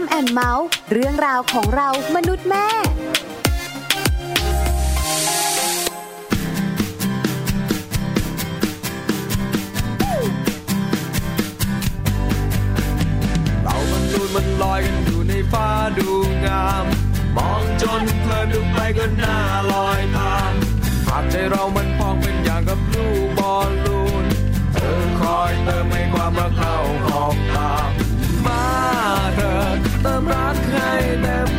มแอนเมาส์เรื่องราวของเรามนุษย์แม่ เรามันนูนมันลอยกันอยู่ในฟ้าดูงาม มองจนเพลินดูไปก็น่าลอยตามหากใจเรามันพองเป็นอย่างกับลูกบอลลูนเธอคอยเติมให้ความรักเราขอบตามมา เถิดเ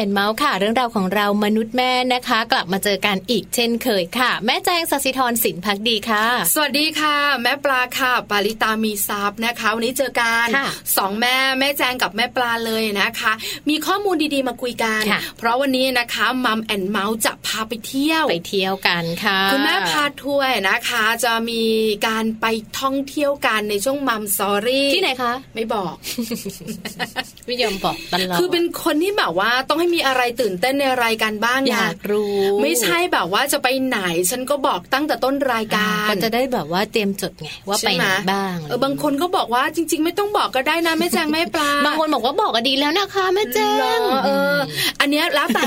ค่ะมัมแอนเมาส์ค่ะ เรื่องราวของเรามนุษย์แม่นะคะ กลับมาเจอกันอีกเช่นเคยค่ะ แม่แจงสัสิธรสินพักดีค่ะ สวัสดีค่ะ แม่ปลาค่ะปาริตามีซับนะคะ วันนี้เจอกันค่ะสองแม่แม่แจงกับแม่ปลาเลยนะคะ มีข้อมูลดีๆมาคุยกันค่ะเพราะวันนี้นะคะมัมแอนเมาส์จะพาไปเที่ยวไปเที่ยวกันค่ะ คุณแม่พาทัวร์นะคะ จะมีการไปท่องเที่ยวกันในช่วง Mum Story ที่ไหนคะ ไม่บอกไม่ยอมบอกตลอดคือเป็นคนที่แบบว่าต้องให้มีอะไรตื่นเต้นในรายการบ้างอยากรู้ ไม่ใช่แบบว่าจะไปไหน ฉันก็บอกตั้งแต่ต้นรายการก็จะได้แบบว่าเตรียมจดไงว่าไปไหนใช่มบ้างเออบางคนก็บอกว่าจริง ๆ ไม่ต้องบอกก็ได้นะแม่แจงแม่ปลาบางคนบอกว่าบอกก็ดีแล้วนะคะแม่แจ้เหรงอเออ อันเนี้ยแล้วแต่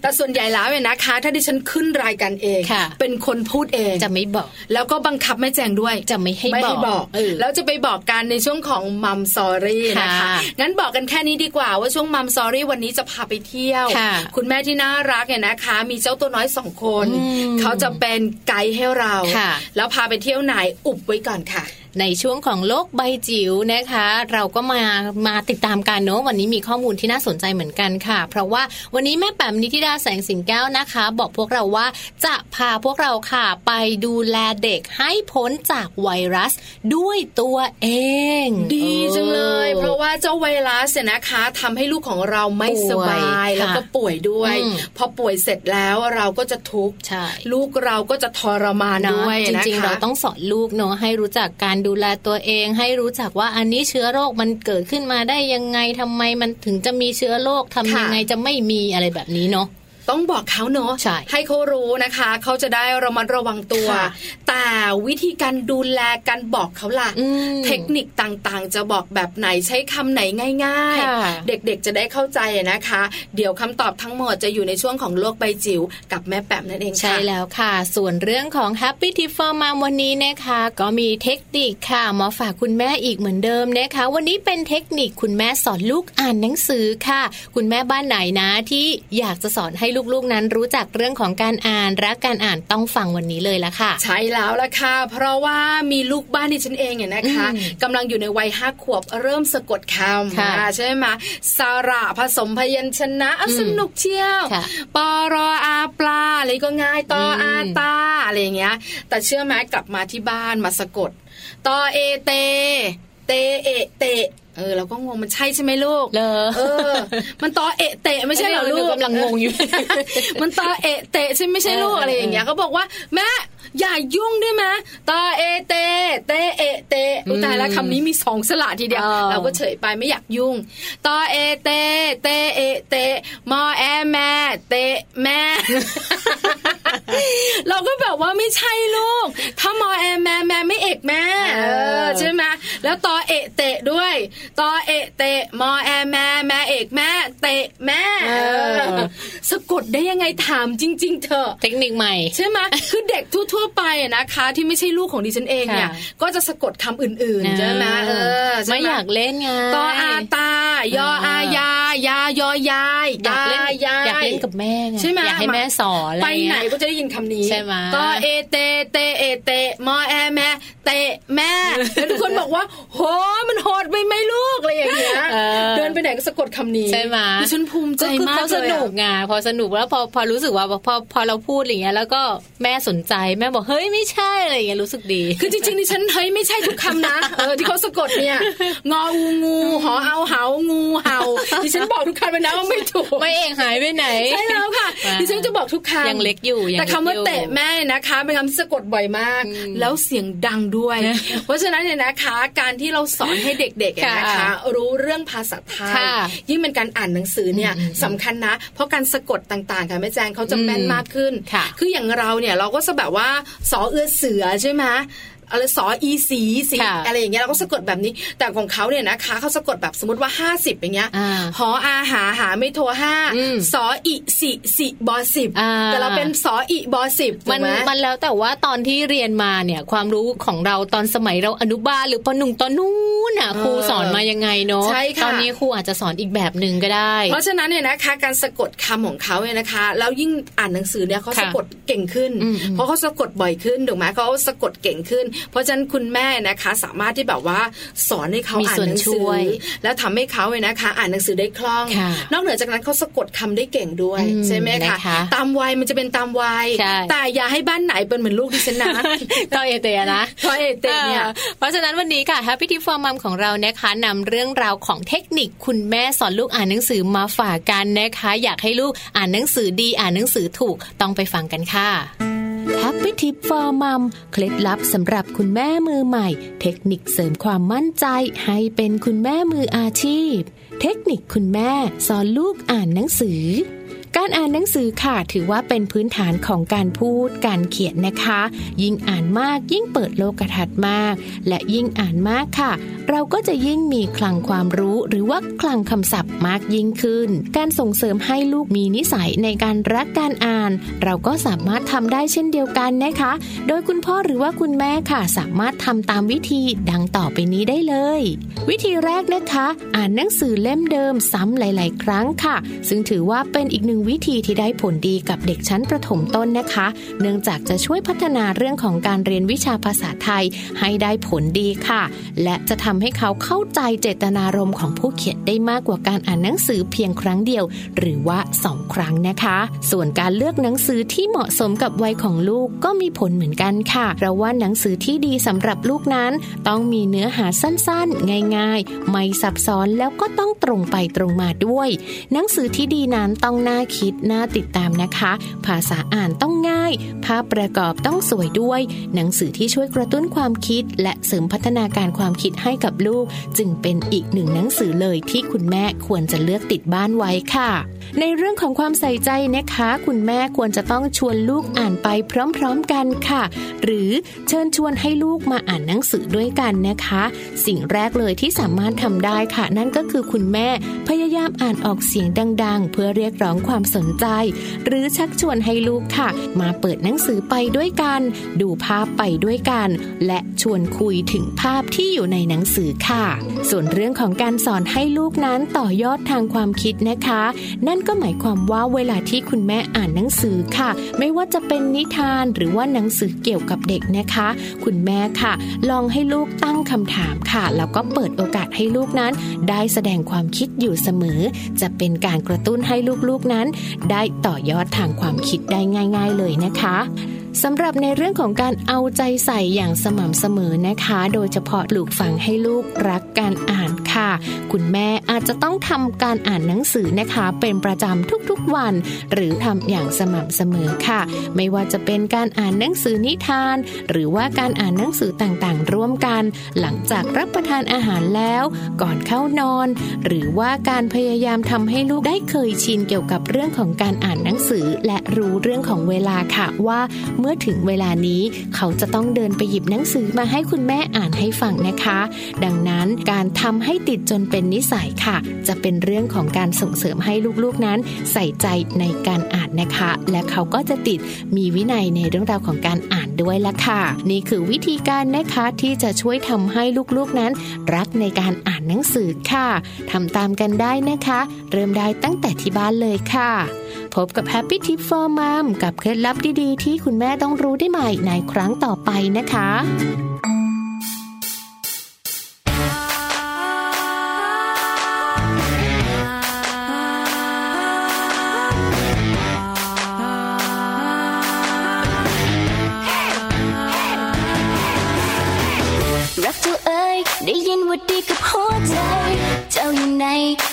แต่ส่วนใหญ่แล้วเนี่ยนะคะ ถ้าดิฉันขึ้นรายการเองค่ะเป็นคนพูดเองจะไม่บอก แล้วก็บังคับแม่แจงด้วยจะไม่ให้ไม่ให้บบออกกเออแล้วจะไปบอกกันในช่วงของมัมซอรี่นะคะค่ะงั้นบอกกันแค่นี้ดีกว่าว่าช่วงมัมซอรี่วันนี้จะพาไปเที่ยวค่ะคุณแม่ที่น่ารักเนี่ยนะคะ มีเจ้าตัวน้อยสองคนอืมเขาจะเป็นไกด์ให้เราค่ะแล้วพาไปเที่ยวไหนอุบไว้ก่อนค่ะ ในช่วงของโลกใบจิ๋วนะคะ เราก็มามาติดตามกันเนอะวันนี้มีข้อมูลที่น่าสนใจเหมือนกันค่ะ เพราะว่าวันนี้แม่แปมนิธิดาแสงสิงแก้วนะคะ บอกพวกเราว่าจะพาพวกเราค่ะ ไปดูแลเด็กให้พ้นจากไวรัสด้วยตัวเอง ดีจังเลยออเพราะว่าเจ้าไวรัสเนี่ยนะคะทำให้ลูกของเราไม่สบายป่วยค่ะแล้วก็ป่วยด้วยอืมพอป่วยเสร็จแล้วเราก็จะทุกข์ใช่ลูกเราก็จะทรมานเนอะด้วยจนะคะริงๆเราต้องสอนลูกเนอะให้รู้จักการดูแลตัวเองให้รู้จักว่าอันนี้เชื้อโรคมันเกิดขึ้นมาได้ยังไงทำไมมันถึงจะมีเชื้อโรคทำยังไงจะไม่มีอะไรแบบนี้เนาะ ต้องบอกเขาเนอะใช่เขารู้นะคะ เขาจะได้ระมัดระวังตัวค่ะแต่วิธีการดูแลการบอกเขาล่ะอืมเทคนิคต่างๆ จะบอกแบบไหนใช้คำไหนง่ายค่ะๆเด็กๆจะได้เข้าใจนะคะ เดี๋ยวคำตอบทั้งหมดจะอยู่ในช่วงของโลกใบจิ๋วกับแม่แปมนั่นเองค่ะใช่แล้วค่ะ ส่วนเรื่องของ Happy Tip for Mom วันนี้นะคะ ก็มีเทคนิคค่ะมาฝากคุณแม่อีกเหมือนเดิมนะคะ วันนี้เป็นเทคนิคคุณแม่สอนลูกอ่านหนังสือค่ะ คุณแม่บ้านไหนนะที่อยากจะสอนให้ลูกๆนั้นรู้จักเรื่องของการอ่านรักการอ่านต้องฟังวันนี้เลยละค่ะ ใช่แล้วล่ะค่ะ เพราะว่ามีลูกบ้านที่ฉันเองเนี่ยนะคะอืมกำลังอยู่ในวัยห้าขวบเริ่มสะกดคำค่ะอ่าใช่ไหมสระผสมพยัญชนะอะอืมสนุกเชียวค่ะปอรออาปลาอะไรก็ง่ายตออาอืมตาอะไรอย่างเงี้ย แต่เชื่อไหมกลับมาที่บ้านมาสะกดตอเอเตเตเอะเตะ เออเราก็งงมันใช่ใช่ไหมลูกเลอเออ มันตอเอะเตะไม่ใช่เหรอลูกกำลังงงอยู่ มันตอเอะเตะใช่ไม่ใช่ลูกเออออะไรอย่างเงี้ยเขาบอกว่าแม่อย่ายุ่งได้ไหมตอเอะเตะเตะเอะเตะอุ๊ยตายแล้วคำนี้มีสองสระทีเดียวเออเราก็เฉยไปไม่อยากยุ่งตอเอะเตะเตะเอะเตะมอแอแม่เตะแม่ เราก็แบบว่าไม่ใช่ลูก ถ้ามอแอแม่แม่ไม่เอกแม่เอเอออใช่ไหมแล้วตอเอะเตะด้วยตอเอะเตะมอแอแม่แม่เอกแม่เตะแม่เออเออสะกดได้ยังไงถามจริง ๆเถอะเทคนิคใหม่ใช่ไหมคือเด็กทั่วๆไปอะนะคะ ที่ไม่ใช่ลูกของดิฉันเองเนี่ยค่ะก็จะสะกดคำอื่นๆใช่ไหมเออใช่ไม่หอยากเล่นไงตออาตายออายายายอยายอยากเล่นยายอยากเล่นกับแม่ไงใช่ไหมอยากให้แม่สอนอะไรไปไหนเงี้ยก็จะได้ยินคำนี้ใช่ไหมตอเอเตเตเอเตมอแอแม่เตะแม่แล้วทุกคนบอกว่า โหมันโหดไปไหมลูกอะไรอย่างเงี้ยเออเดินไปไหนก็สะกดคำนี้ใช่ไหมดิฉันภูมิใจก็คือมากเขาสเลยนุกอะไงพอสนุกแล้วพอพอรู้สึกว่าพอพอเราพูดอะไรเงี้ยแล้วก็แม่สนใจแม่บอกเฮ้ยไม่ใช่อะไรเงี้ยรู้สึกดี คือจริงๆดิฉันเฮ้ยไม่ใช่ทุกคำนะเออที่เขาสะกดเนี่ยงออูงูหอเอาเหางูเห่าดิฉันบอกทุกคำไปนะว่าไม่ถูกไม่เองหายไปไหนใช่แล้วค่ะอ่าดิฉันจะบอกทุกคำยังเล็กอยู่ยังแต่คำว่าเล็กอยู่เตะแม่นะคะเป็นคำที่สะกดบ่อยมากอืมแล้วเสียงดังด้วย เพราะฉะนั้นเนี่ยนะคะ การที่เราสอนให้เด็กๆเนี่ยนะคะค่ะรู้เรื่องภาษาไทยค่ะยิ่งเป็นการอ่านหนังสือเนี่ยอืมสำคัญนะ เพราะการสะกดต่างๆค่ะแม่แจงเขาจะอืมแม่นมากขึ้นค่ะคืออย่างเราเนี่ยเราก็จะแบบว่าสอเอือเสือใช่ไหม อะไรสออีสีสีค่ะอะไรอย่างเงี้ยเราก็สะกดแบบนี้ แต่ของเขาเนี่ยนะคะเขาสะกดแบบสมมติว่า 50 อย่างเงี้ยอ่าหออาหาหาไม่โทรห้าอืมสออีสิสิบอสิบอ่าแต่เราเป็นสออีบอสิบถูมักนไหมมันแล้วแต่ว่าตอนที่เรียนมาเนี่ยความรู้ของเราตอนสมัยเราอนุบาลหรือปหนึ่งตอนนู้นน่ะเออครูสอนมายังไงเนาะใช่ค่ะตอนนี้ครูอาจจะสอนอีกแบบหนึ่งก็ได้ เพราะฉะนั้นเนี่ยนะคะการสะกดคำของเขาเนี่ยนะคะแล้วยิ่งอ่านหนังสือเนี่ยเขาค่ะสะกดเก่งขึ้นอืมอืมเพราะเขาสะกดบ่อยขึ้นถูกไหมเขาสะกดเก่งขึ้นเพราะฉะนั้นคุณแม่นะคะสามารถที่แบบว่าสอนให้เขามีอ่านส่วนหนังสืช่อวยแล้วทำให้เขาเนี่ยนะคะ อ่านหนังสือได้คล่องค่ะนอกเหนือจากนั้นเขาสะกดคำได้เก่งด้วยอืมใช่ไหมคะนะคะตามวัยมันจะเป็นตามวัยใช่แต่อย่าให้บ้านไหนเป็นเหมือนลูกดิฉันนะก็เอเตะนะเพราะเอเตเนี่ยออเพราะฉะนั้นวันนี้ค่ะ Happy Tip for Mom ของเรานะคะนำเรื่องราวของเทคนิคคุณแม่สอนลูกอ่านหนังสือมาฝากกันนะคะ อยากให้ลูกอ่านหนังสือดีอ่านหนังสือถูกต้องไปฟังกันค่ะ Happy Tip for Mom เคล็ดลับสำหรับคุณแม่มือใหม่ เทคนิคเสริมความมั่นใจให้เป็นคุณแม่มืออาชีพ เทคนิคคุณแม่สอนลูกอ่านหนังสือ การอ่านหนังสือค่ะถือว่าเป็นพื้นฐานของการพูดการเขียนนะคะ ยิ่งอ่านมากยิ่งเปิดโลกทัศน์มาก และยิ่งอ่านมากค่ะ เราก็จะยิ่งมีคลังความรู้หรือว่าคลังคำศัพท์มากยิ่งขึ้น การส่งเสริมให้ลูกมีนิสัยในการรักการอ่าน เราก็สามารถทำได้เช่นเดียวกันนะคะ โดยคุณพ่อหรือว่าคุณแม่ค่ะ สามารถทำตามวิธีดังต่อไปนี้ได้เลย วิธีแรกนะคะ อ่านหนังสือเล่มเดิมซ้ำหลาย ๆ ครั้งค่ะ ซึ่งถือว่าเป็นอีกหนึ่งวิธีที่ได้ผลดีกับเด็กชั้นประถมต้นนะคะ เนื่องจากจะช่วยพัฒนาเรื่องของการเรียนวิชาภาษาไทยให้ได้ผลดีค่ะ และจะทำให้เขาเข้าใจเจตนารมณ์ของผู้เขียนได้มากกว่าการอ่านหนังสือเพียงครั้งเดียว หรือว่าสองครั้งนะคะ ส่วนการเลือกหนังสือที่เหมาะสมกับวัยของลูกก็มีผลเหมือนกันค่ะเพราะว่าหนังสือที่ดีสำหรับลูกนั้น ต้องมีเนื้อหาสั้นๆ ง่าย ๆ ไม่ซับซ้อนแล้วก็ต้องตรงไปตรงมาด้วย หนังสือที่ดีนั้นต้องน่าเคิดน่าติดตามนะคะ ภาษาอ่านต้องง่าย ภาพประกอบต้องสวยด้วย หนังสือที่ช่วยกระตุ้นความคิด และเสริมพัฒนาการความคิดให้กับลูก จึงเป็นอีกหนึ่งหนังสือเลยที่คุณแม่ควรจะเลือกติดบ้านไว้ค่ะ ในเรื่องของความใส่ใจนะคะ คุณแม่ควรจะต้องชวนลูกอ่านไปพร้อมๆกันค่ะ หรือเชิญชวนให้ลูกมาอ่านหนังสือด้วยกันนะคะ สิ่งแรกเลยที่สามารถทำได้ค่ะ นั่นก็คือคุณแม่พยายามอ่านออกเสียงดัง ๆ เพื่อเรียกร้องความความสนใจ หรือชักชวนให้ลูกค่ะ มาเปิดหนังสือไปด้วยกัน ดูภาพไปด้วยกัน และชวนคุยถึงภาพที่อยู่ในหนังสือค่ะ ส่วนเรื่องของการสอนให้ลูกนั้นต่อยอดทางความคิดนะคะ นั่นก็หมายความว่าเวลาที่คุณแม่อ่านหนังสือค่ะ ไม่ว่าจะเป็นนิทานหรือว่าหนังสือเกี่ยวกับเด็กนะคะ คุณแม่ค่ะ ลองให้ลูกตั้งคำถามค่ะ แล้วก็เปิดโอกาสให้ลูกนั้น ได้แสดงความคิดอยู่เสมอ จะเป็นการกระตุ้นให้ลูกๆนั้นได้ต่อยอดทางความคิดได้ง่าย ๆเลยนะคะ สำหรับในเรื่องของการเอาใจใส่อย่างสม่ำเสมอนะคะ โดยเฉพาะปลูกฝังให้ลูกรักการอ่านค่ะ คุณแม่อาจจะต้องทำการอ่านหนังสือนะคะ เป็นประจำทุกๆวัน หรือทำอย่างสม่ำเสมอค่ะ ไม่ว่าจะเป็นการอ่านหนังสือนิทาน หรือว่าการอ่านหนังสือต่างๆ ร่วมกัน หลังจากรับประทานอาหารแล้ว ก่อนเข้านอน หรือว่าการพยายามทำให้ลูกได้เคยชินเกี่ยวกับเรื่องของการอ่านหนังสือ และรู้เรื่องของเวลาค่ะว่าเมื่อถึงเวลานี้ เขาจะต้องเดินไปหยิบหนังสือมาให้คุณแม่อ่านให้ฟังนะคะ ดังนั้นการทำให้ติดจนเป็นนิสัยค่ะ จะเป็นเรื่องของการส่งเสริมให้ลูกๆนั้น ใส่ใจในการอ่านนะคะ และเขาก็จะติดมีวินัยในเรื่องราวของการอ่านด้วยละค่ะ นี่คือวิธีการนะคะที่จะช่วยทำให้ลูกๆนั้น รักในการอ่านหนังสือค่ะทำตามกันได้นะคะ เริ่มได้ตั้งแต่ที่บ้านเลยค่ะ พบกับ Happy Tip for Mom กับเคล็ดลับดีๆ ที่คุณแม่ต้องรู้ได้ใหม่ในครั้งต่อไปนะคะรักเจ้าเอ้ยได้ยินว่าดีกั ไหน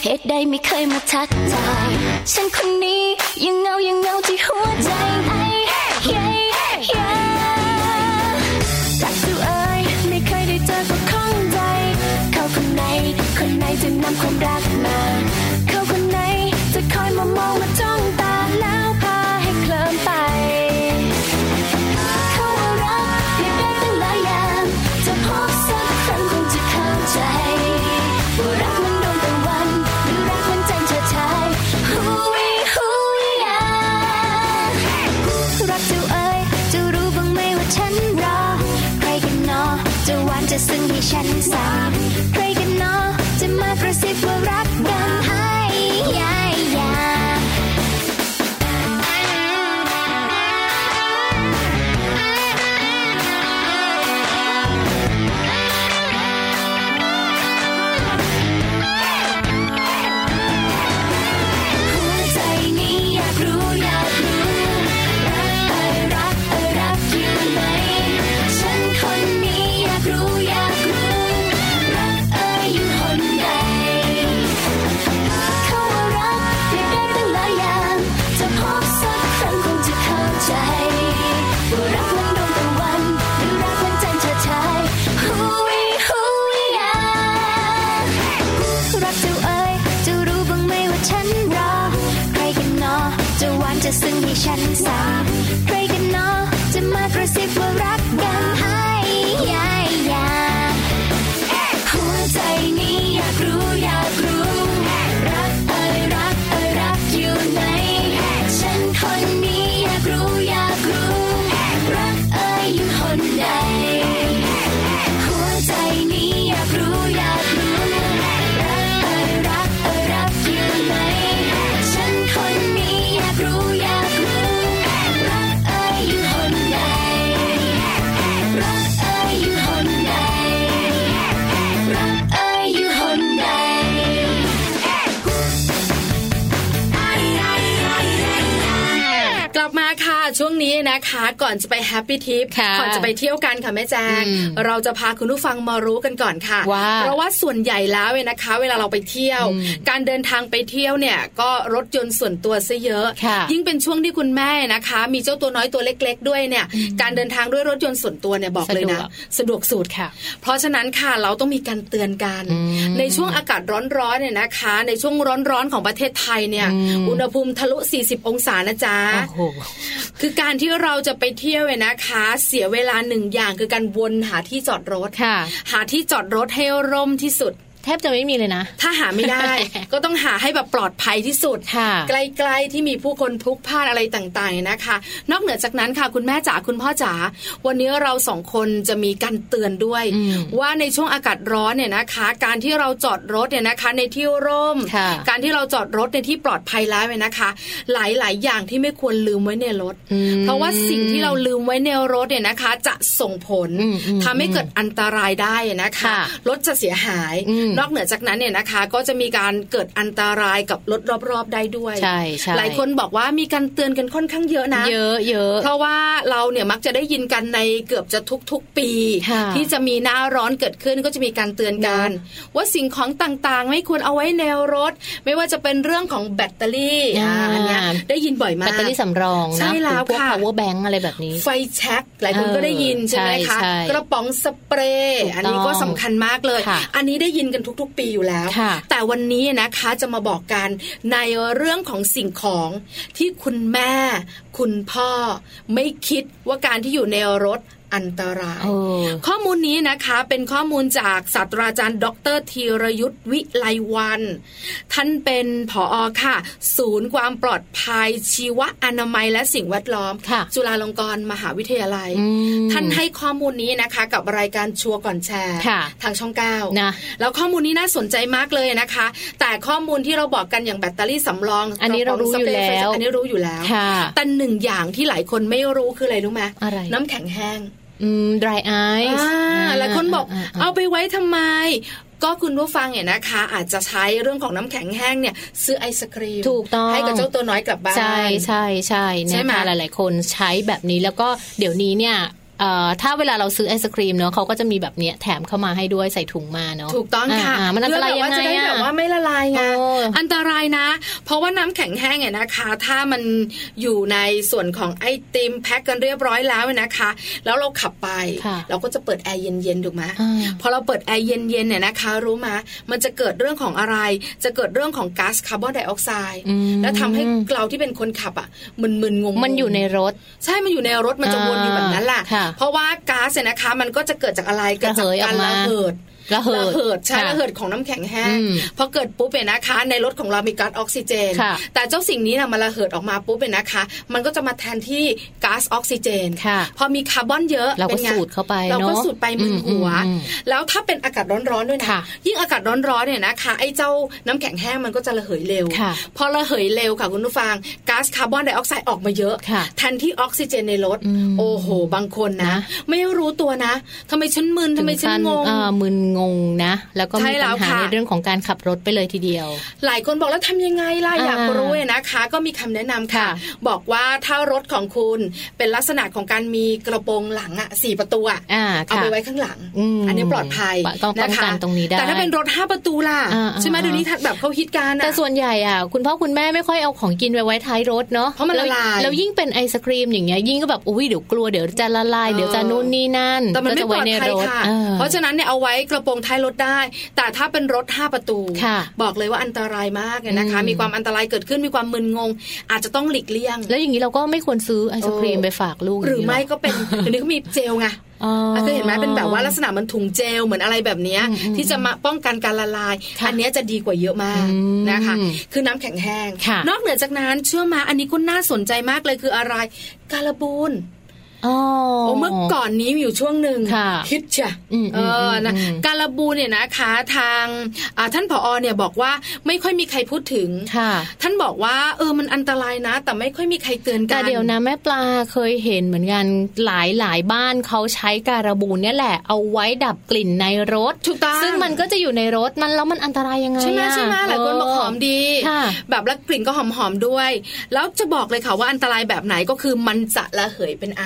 เหตุใดไม่เคยมาทักทายฉันคนนี้ยังเงายังเงาที่หัวใจไอ้ คะก่อนจะไปแฮปปี้ทิปค่ะก่อนจะไปเที่ยวกันค่ะแม่แจงอืมเราจะพาคุณผู้ฟังมารู้กันก่อนค่ะว่าเพราะว่าส่วนใหญ่แล้วเนี่ยนะคะ เวลาเราไปเที่ยวอืมการเดินทางไปเที่ยวเนี่ย ก็รถยนต์ส่วนตัวซะเยอะค่ะยิ่งเป็นช่วงที่คุณแม่นะคะ มีเจ้าตัวน้อยตัวเล็ก ๆ ด้วยเนี่ย การเดินทางด้วยรถยนต์ส่วนตัวเนี่ยบอกเลยนะ สะดวกสุดค่ะ เพราะฉะนั้นค่ะเราต้องมีการเตือนกันอืมในช่วงอากาศร้อนๆเนี่ยนะคะ ในช่วงร้อนๆของประเทศไทยเนี่ยอืมอุณหภูมิทะลุ 40 องศานะจ๊ะโอ้โหคือการที่เราจะไปเที่ยวเนี่ยนะคะ เสียเวลาหนึ่งอย่างคือการวนหาที่จอดรถค่ะ หาที่จอดรถให้ร่มที่สุด แทบจะไม่มีเลยนะ ถ้าหาไม่ได้ ก็ต้องหาให้แบบปลอดภัยที่สุดค่ะใกล้ๆที่มีผู้คนพลุกพล่านอะไรต่างๆเนี่ยนะคะ นอกเหนือจากนั้นค่ะ คุณแม่จ๋าคุณพ่อจ๋าวันนี้เราสองคนจะมีการเตือนด้วยอืมว่าในช่วงอากาศร้อนเนี่ยนะคะ การที่เราจอดรถเนี่ยนะคะ ในที่ร่มค่ะการที่เราจอดรถในที่ปลอดภัยแล้วเนี่ยนะคะ หลายๆ อย่างที่ไม่ควรลืมไว้ในรถอืมเพราะว่าสิ่งที่เราลืมไว้ในรถเนี่ยนะคะ จะส่งผลอืมอืมทำให้เกิดอันตรายได้นะคะค่ะรถจะเสียหายอืมนอกเหนือจากนั้นเนี่ยนะคะ ก็จะมีการเกิดอันตรายกับรถรอบๆได้ด้วยใช่ใช่หลายคนบอกว่ามีการเตือนกันค่อนข้างเยอะนะ เยอะเยอะเพราะว่าเราเนี่ยมักจะได้ยินกันในเกือบจะทุกๆปีค่ะที่จะมีหน้าร้อนเกิดขึ้นก็จะมีการเตือนกัน ว่าสิ่งของต่างๆ ไม่ควรเอาไว้ในรถ ไม่ว่าจะเป็นเรื่องของแบตเตอรี่อ่าอ่าอันเนี้ยได้ยินบ่อยมาแบกตเตอรี่สำรองใช่นะแล้วหรือพวกค่ะ power bank อะไรแบบนี้ ไฟแช็กหลายคนเออก็ได้ยินใช่ไหมคะใช่ใช่กระป๋องสเปรย์ถูกต้องอันนี้ก็สำคัญมากเลยค่ะอันนี้ได้ยินกันทุก ๆ ปีอยู่แล้วค่ะแต่วันนี้นะคะจะมาบอกกันในเรื่องของสิ่งของที่คุณแม่ คุณพ่อ ไม่คิดว่าการที่อยู่ในรถ อันตรายเออข้อมูลนี้นะคะเป็นข้อมูลจากศาสตราจารย์ ดรธีรยุทธวิไลวัน ท่านเป็นผออค่ะ ศูนย์ความปลอดภัยชีวอนามัยและสิ่งแวดล้อมค่ะจุฬาลงกรณ์มหาวิทยาลัยอืมท่านให้ข้อมูลนี้นะคะ กับรายการชัวร์ก่อนแชร์ค่ะทางช่องเก้านะแล้วข้อมูลนี้น่าสนใจมากเลยนะคะ แต่ข้อมูลที่เราบอกกันอย่างแบตเตอรี่สำรอง อันนี้เรารู้อยู่แล้วอันนี้รู้อยู่แล้วค่ะแต่หนึ่งอย่างที่หลายคนไม่รู้คืออะไรรู้ไหมอะไรน้ำแข็งแห้งอืม dry ice อ่าหลายคนบอกาเอาไปไว้ทำไมก็คุณผู้ฟังเนี่ยนะคะ อาจจะใช้เรื่องของน้ำแข็งแห้งเนี่ยซื้อไอศครีมถูกต้องให้กับเจ้าตัวน้อยกลับบ้านใช่ใช่ใช่ใช่นะไหมคะหลาย ๆ คนใช้แบบนี้แล้วก็เดี๋ยวนี้เนี่ยเอ่อ ถ้าเวลาเราซื้อไอศครีมเนาะเขาก็จะมีแบบเนี้ยแถมเข้ามาให้ด้วยใส่ถุงมาเนาะถูกต้องค่ะามันอันตรายเพื่ยังแบบว่าไงจะได้อะแบบว่าไม่ละลายไงโอ้อันตรายนะ เพราะว่าน้ำแข็งแห้งเนี่ยนะคะ ถ้ามันอยู่ในส่วนของไอติมแพ็คกันเรียบร้อยแล้วนะคะ แล้วเราขับไปค่ะเราก็จะเปิดแอร์เย็นๆถูกไหมอ่าพอเราเปิดแอร์เย็นๆเนี่ยนะคะ รู้ไหมมันจะเกิดเรื่องของอะไร จะเกิดเรื่องของก๊าซคาร์บอนไดออกไซด์อืมแล้วทำให้เราที่เป็นคนขับอะมึนๆงงๆมันอยู่ในรถ ใช่มันอยู่ในรถมันจะวนอยู่แบบนั้นแหละค่ะเพราะว่าก๊าซเนี่ยนะคะ มันก็จะเกิดจากอะไรเกิดจากการระระเหยออกมาเหิด ระเหิดระเหิดใช่ค่ะระเหิดของน้ำแข็งแห้งอืมพอเกิดปุ๊บเนี่ยนะคะ ในรถของเรามีก๊าซออกซิเจนค่ะแต่เจ้าสิ่งนี้นะมันระเหิดออกมาปุ๊บเนี่ยนะคะ มันก็จะมาแทนที่ก๊าซออกซิเจนค่ะพอมีคาร์บอนเยอะเราก็ป็นไงสูดเข้าไปเราก็เนอะสูดไปมึนหัวอืมอืมแล้วถ้าเป็นอากาศร้อนๆด้วยนะค่ะยิ่งอากาศร้อนๆเนี่ยนะคะไอ้เจ้าน้ำแข็งแห้งมันก็จะระเหยเร็วค่ะพอระเหยเร็วค่ะคุณผู้ฟังก๊าซคาร์บอนไดออกไซด์ออกมาเยอะค่ะแทนที่ออกซิเจนในรถอืมโอ้โห บางคนนะนะ ไม่รู้ตัวนะทำไมฉันมึนทำไมฉันงงอ่ามึนงงนะ แล้วก็ใช่มีแล้ปัวญหาค่ะในเรื่องของการขับรถไปเลยทีเดียว หลายคนบอกแล้วทำยังไงล่ะอ่าอยากรู้เนี่ยนะคะ ก็มีคำแนะนำค่ะค่ะ บอกว่าถ้ารถของคุณเป็นลักษณะของการมีกระโปรงหลังอะสี่ประตูอะอ่าเอาค่ะไปไว้ข้างหลังอืมนนี้ปลอดภัยต้องป้องนะคะกันตรงนี้ได้แต่ถ้าเป็นรถห้าประตูล่ะอ่าๆใช่ไหมเดี๋ยวนี้แบบเขาฮิตกันแต่อะส่วนใหญ่อะคุณพ่อคุณแม่ไม่ค่อยเอาของกินไปไว้ท้ายรถเนาะเพราะมันละลายแล้วยิ่งเป็นไอศครีมอย่างเงี้ยยิ่งก็แบบอุ้ยเดี๋ยวกลัวเดี๋ยวจะละลายเออเดี๋ยวจะนู่นนี่นั่นแต่มันก็ไม่จะปลไว้อดในภัยรถค่ะออเพราะฉะนั้นเนี่ยเอาไว้กระโปรงท้ายรถได้ แต่ถ้าเป็นรถห้าประตูค่ะบอกเลยว่าอันตรายมากเลยนะคะอืมมีความอันตรายเกิดขึ้นมีความมึนงง อาจจะต้องหลีกเลี่ยง แล้วอย่างนี้เราก็ไม่ควรซื้อไอศครีมเออไปฝากลูกหรือไม่ย่างนี้ก็เป็นเดี๋ยวนี้เขามีเจลไงอ๋อเคยเห็นไหมเป็นแบบว่าลักษณะเหมันถุงเจลเหมือนอะไรแบบเนี้ยอืมอืมที่จะมาป้องกันการละลายค่ะอันเนี้ยจะดีกว่าเยอะมากอืมนะคะ คือน้ำแข็งแห้งค่ะนอกเหนือจากนั้นเชื่อมาอันนี้ก็น่าสนใจมากเลยคืออะไร การบูนอ๋อ โอ้เมื่อก่อนนี้มีอยู่ช่วงหนึ่งค่ะฮิตจ้ะอืมเออนะอืมการบูเนี่ยนะคะทางอ่าท่านผอเนี่ยบอกว่าไม่ค่อยมีใครพูดถึงค่ะท่านบอกว่าเออมันอันตรายนะ แต่ไม่ค่อยมีใครเตือนกัแต่นเดี๋ยวนะแม่ปลาเคยเห็นเหมือนกันหลายหลายบ้านเขาใช้การบูนเนี่ยแหละ เอาไว้ดับกลิ่นในรถถูกต้องซึ่งมันก็จะอยู่ในรถมันแล้วมันอันตรายยังไงใช่ไหมอะใช่ไหมหลายคนบอกหอมดีค่ะแบบแล้วกลิ่นก็หอมหอมๆด้วย แล้วจะบอกเลยค่ะว่าอันตรายแบบไหนก็คือมันจะระเหยเป็นไอ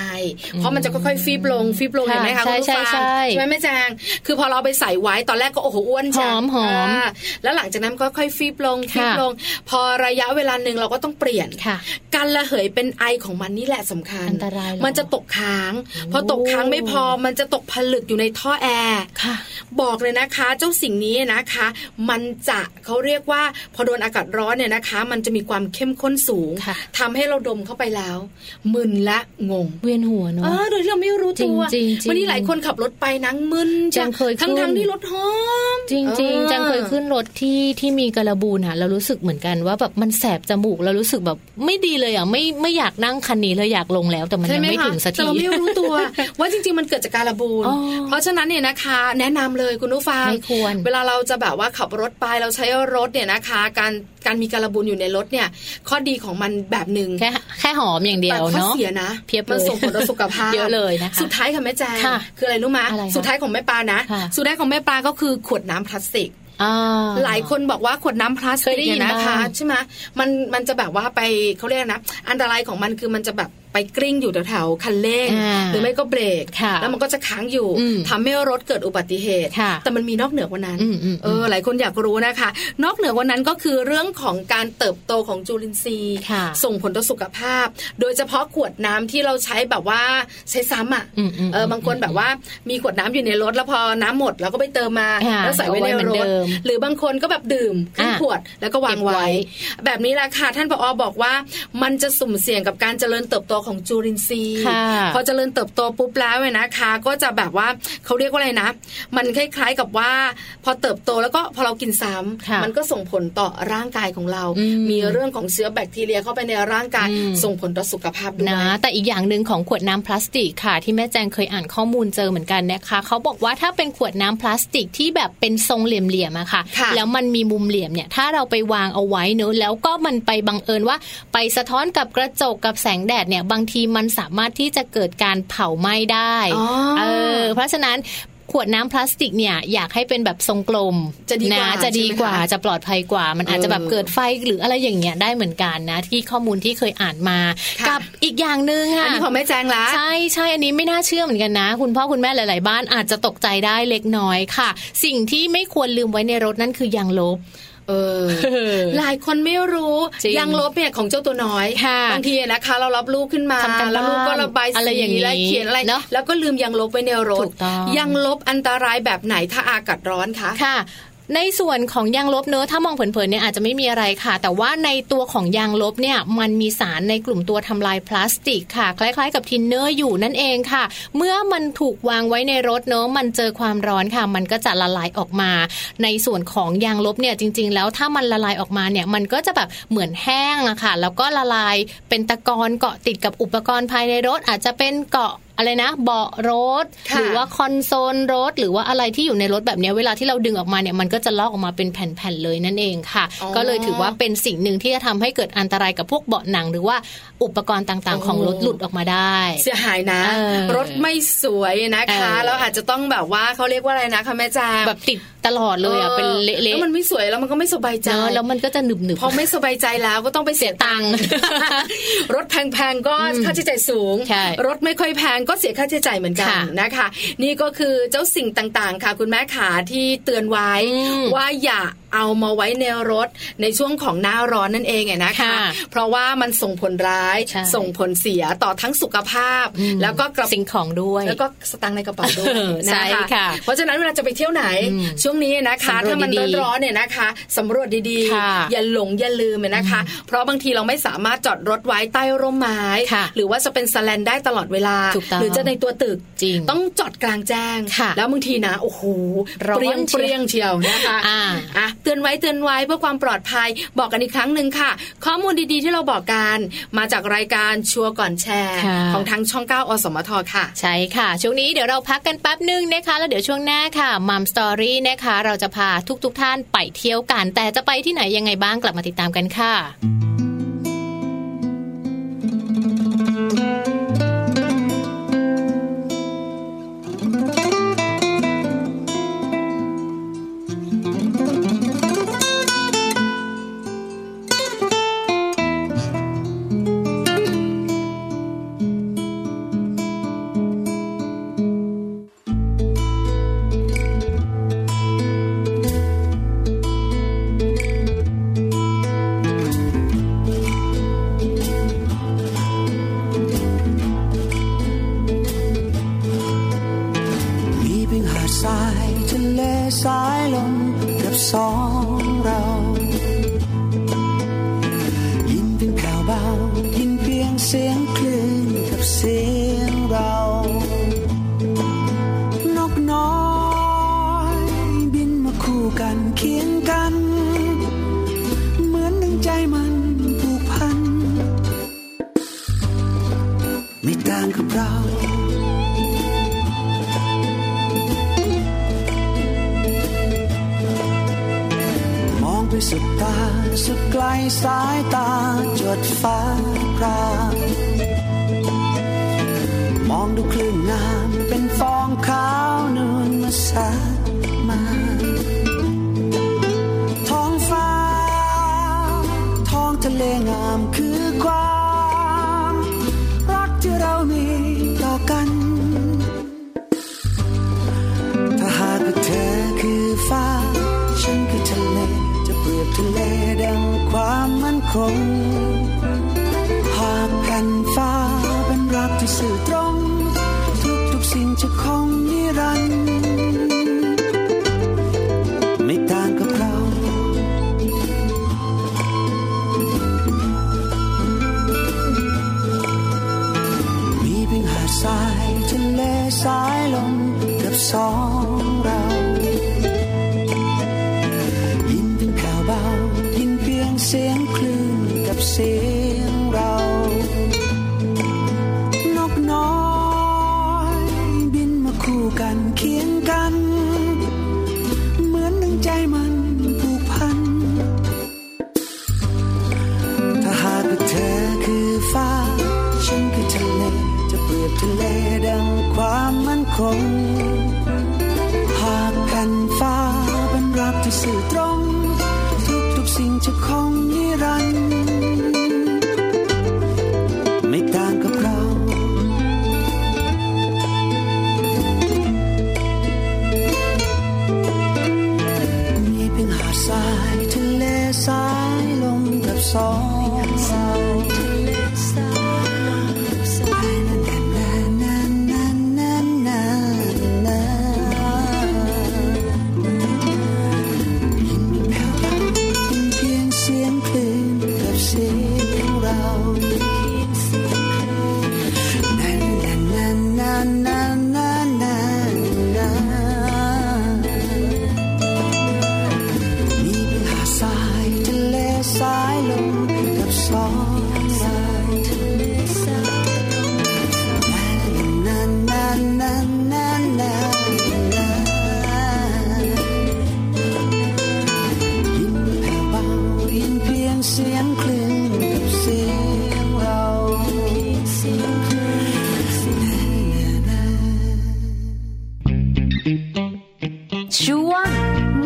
เพราะมันจะค่อยๆฟีบลงฟีบลงค่ะเห็นไหมคะใช่คุณผู้ฟังใช่ใช่ไหมแม่แจงคือพอเราเอาไปใส่ไว้ตอนแรกก็โอ้โหอ้วนจังหอมหอมาแล้วหลังจากนั้นก็ค่อยฟีบลงฟีบค่ะลง พอระยะเวลาหนึ่งเราก็ต้องเปลี่ยนค่ะการระเหยเป็นไอของมันนี่แหละสำคัญอันตรายเหรอมันจะตกค้าง พอตกค้างไม่พอมันจะตกผลึกอยู่ในท่อแอร์ค่ะบอกเลยนะคะ เจ้าสิ่งนี้นะคะ มันจะเขาเรียกว่า พอโดนอากาศร้อนเนี่ยนะคะ มันจะมีความเข้มข้นสูงค่ะทำให้เราดมเข้าไปแล้วมึนและงงเวียนหัวเนาะเออโดยที่เราไม่รู้ตัวจริงๆจริงวันนี้หลายคนขับรถไปนังมึนจังเคยขึ้ทั้งนทั้งๆที่รถหอม จริงออๆจังเคยขึ้นรถที่ที่มีกระบูนอะเรารู้สึกเหมือนกันว่าแบบมันแสบจมูกเรารู้สึกแบบไม่ดีเลยอะไม่ไม่อยากนั่งคันนี้เลยอยากลงแล้วแต่มันใช่ยังไหมไม่คะถึงสักแต่ทีเราไม่รู้ตัว ว่าจริง ๆ มันเกิดจากการระบูนอ๋อเพราะฉะนั้นเนี่ยนะคะ แนะนำเลยคุณผู้ฟังไม่ควรเวลาเราจะแบบว่าขับรถไปเราใช้รถเนี่ยนะคะ การ การมีการระบูนอยู่ในรถเนี่ย ข้อดีของมันแบบหนึ่งแค่แค่หอมอย่างเดียแต่วข้อเนาะเสียนะเพียบเลยมันส่งผลต่อสุขภาพเยอะเลยนะคะสุดท้ายค่ะแม่แจงค่ะคืออะไรรู้ไหมอะไรคะสุดท้ายของแม่ปลานะค่ะสุดท้ายของแม่ปลาก็คือขวดน้ำพลาสติกอ่าหลายคนบอกว่าขวดน้ำพลาสเคติยกได้ยิเนี่ยนนะคะบ้างใช่ไหมมันมันจะแบบว่าไปเขาเรียกนะ อันตรายของมันคือมันจะแบบไปกลิ้งอยู่แถวๆคันเร่งอ่าหรือไม่ก็เบรกค่ะแล้วมันก็จะค้างอยู่อืมทำให้รถเกิดอุบัติเหตุค่ะแต่มันมีนอกเหนือกว่านั้นอืมอืมเออหลายคนอยากรู้นะคะ นอกเหนือกว่านั้นก็คือเรื่องของการเติบโตของจุลินทรีย์ค่ะส่งผลต่อสุขภาพ โดยเฉพาะขวดน้ำที่เราใช้แบบว่าใช้ซ้ำอะอืมอืมเออบางคนแบบว่ามีขวดน้ำอยู่ในรถแล้วพอน้ำหมดเราก็ไปเติมมาค่ะแล้วใส่ไว้ในเอาไว้เหมือนรเดิถมหรือบางคนก็แบบดื่มครึ่งอะขวดแล้วก็วางเก็บไว้ไว้ แบบนี้แหละค่ะท่านผอบอกว่ามันจะสุ่มเสี่ยงกับการเจริญเติบโตของจุลินทรีย์ค่ะพอเจริญเติบโตปุ๊บแล้วเนี่ยนะคะ ก็จะแบบว่าเขาเรียกว่าอะไรนะ มันคล้ายๆกับว่า พอเติบโตแล้วก็พอเรากินซ้ำค่ะมันก็ส่งผลต่อร่างกายของเราอืมมีเรื่องของเชื้อแบคทีเรียเข้าไปในร่างกายอืมส่งผลต่อสุขภาพด้วยนะแต่อีกอย่างหนึ่งของขวดน้ำพลาสติกค่ะ ที่แม่แจงเคยอ่านข้อมูลเจอเหมือนกันนะคะเขาบอกว่าถ้าเป็นขวดน้ำพลาสติกที่แบบเป็นทรงเหลี่ยมๆอะค่ะค่ะ แล้วมันมีมุมเหลี่ยมเนี่ยถ้าเราไปวางเอาไว้เนอะแล้วก็มันไปบังเอิญว่า ไปสะท้อนกับกระจกกับแสงแดดเนี่ยบางทีมันสามารถที่จะเกิดการเผาไหม้ได้อ๋อเออเพราะฉะนั้นขวดน้ำพลาสติกเนี่ยอยากให้เป็นแบบทรงกลมจะดีกว่านะจะดีกว่าใช่ไหมคะจะปลอดภัยกว่า มันอาจจะแบบเออเกิดไฟหรืออะไรอย่างเงี้ยได้เหมือนกันนะ ที่ข้อมูลที่เคยอ่านมาค่ะกับอีกอย่างหนึ่งอัค่ะนนี้ของแม่แจงละใช่ใช่อันนี้ไม่น่าเชื่อเหมือนกันนะ คุณพ่อคุณแม่หลาย ๆ บ้านอาจจะตกใจได้เล็กน้อยค่ะ สิ่งที่ไม่ควรลืมไว้ในรถนั่นคือยางลบ เออ หลายคนไม่รู้จริงยางลบเนี่ยของเจ้าตัวน้อยค่ะบางทีนะคะ เรารับลูกขึ้นมาทำการแล้วลูกก็บ้านระบายอะไรสีอย่างนี้และเขียนอะไรเนอะแล้วก็ลืมยางลบไว้ในรถถูกต้องยางลบอันตรายแบบไหนถ้าอากาศร้อนคะค่ะ ในส่วนของยางลบเนื้อถ้ามองเผินๆเนี่ยอาจจะไม่มีอะไรค่ะ แต่ว่าในตัวของยางลบเนี่ยมันมีสารในกลุ่มตัวทำลายพลาสติกค่ะ คล้ายๆ กับทินเนอร์อยู่นั่นเองค่ะ เมื่อมันถูกวางไว้ในรถเนอะมันเจอความร้อนค่ะ มันก็จะละลายออกมา ในส่วนของยางลบเนี่ยจริง ๆ แล้วถ้ามันละลายออกมาเนี่ยมันก็จะแบบเหมือนแห้งอะค่ะ แล้วก็ละลายเป็นตะกอนเกาะติดกับอุปกรณ์ภายในรถอาจจะเป็นเกาะ อะไรนะเบาะรถค่ะหรือว่าคอนโซลรถ หรือว่าอะไรที่อยู่ในรถแบบเนี้ยเวลาที่เราดึงออกมาเนี่ยมันก็จะลอกออกมาเป็นแผ่นๆเลยนั่นเองค่ะอ๋อก็เลยถือว่าเป็นสิ่งหนึ่งที่จะทำให้เกิดอันตรายกับพวกเบาะหนัง หรือว่าอุปกรณ์ต่างๆ ของรถหลุดออกมาได้ เสียหายนะเออรถไม่สวยนะคะเออแล้วอาจจะต้องแบบว่าเขาเรียกว่าอะไรนะคะแม่จางแบบติดตลอดเลยอะเป็นเละแล้วมันไม่สวยแล้วมันก็ไม่สบายๆใจเนอะแล้วมันก็จะหนึบพอไม่สบายใจแล้วก็ต้องไปเสียตังค์รถแพงๆก็ค่าใช้จ่ายสูงใช่รถไม่ค่อยแพงก็เสียค่าใช้จ่ายเหมือนกันค่ะนะคะ นี่ก็คือเจ้าสิ่งต่างๆ ค่ะ คุณแม่ขาที่เตือนไว้อืมว่าอย่าเอามาไว้ในรถในช่วงของหน้าร้อนนั่นเองไงนะคะค่ะเพราะว่ามันส่งผลร้ายใช่ส่งผลเสียต่อทั้งสุขภาพอืมแล้วก็กระสิ่งของด้วย แล้วก็สตังค์ในกระเป๋าด้วยเออนะใช่ค่ะเพราะฉะนั้นเวลาจะไปเที่ยวไหนอืมช่วงนี้นะคะสำรวจถ้ามันดีๆร้อนๆเนี่ยนะคะสำรวจดีค่ะๆอย่าหลงอย่าลืมเลยนะคะ เพราะบางทีเราไม่สามารถจอดรถไว้ใต้ร่มไม้ค่ะหรือว่าจะเป็นสแลนได้ตลอดเวลาถูกต้องหรือจะในตัวตึกจริงต้องจอดกลางแจ้งค่ะแล้วบางทีนะโอ้โหร้อนเปรี้ยงเชียวเปรี้ยงเชียวนะคะอ่าอะเตือนไว้เตือนไว้เพื่อความปลอดภัยบอกกันอีกครั้งหนึ่งค่ะ ข้อมูลดีๆที่เราบอกกันมาจากรายการชัวร์ก่อนแชร์ค่ะของทางช่อง 9 อสมทค่ะ ใช่ค่ะ ช่วงนี้เดี๋ยวเราพักกันแป๊บหนึ่งนะคะ แล้วเดี๋ยวช่วงหน้าค่ะ Mum Story นะคะ เราจะพาทุกๆทท่านไปเที่ยวกัน แต่จะไปที่ไหนยังไงบ้างกลับมาติดตามกันค่ะ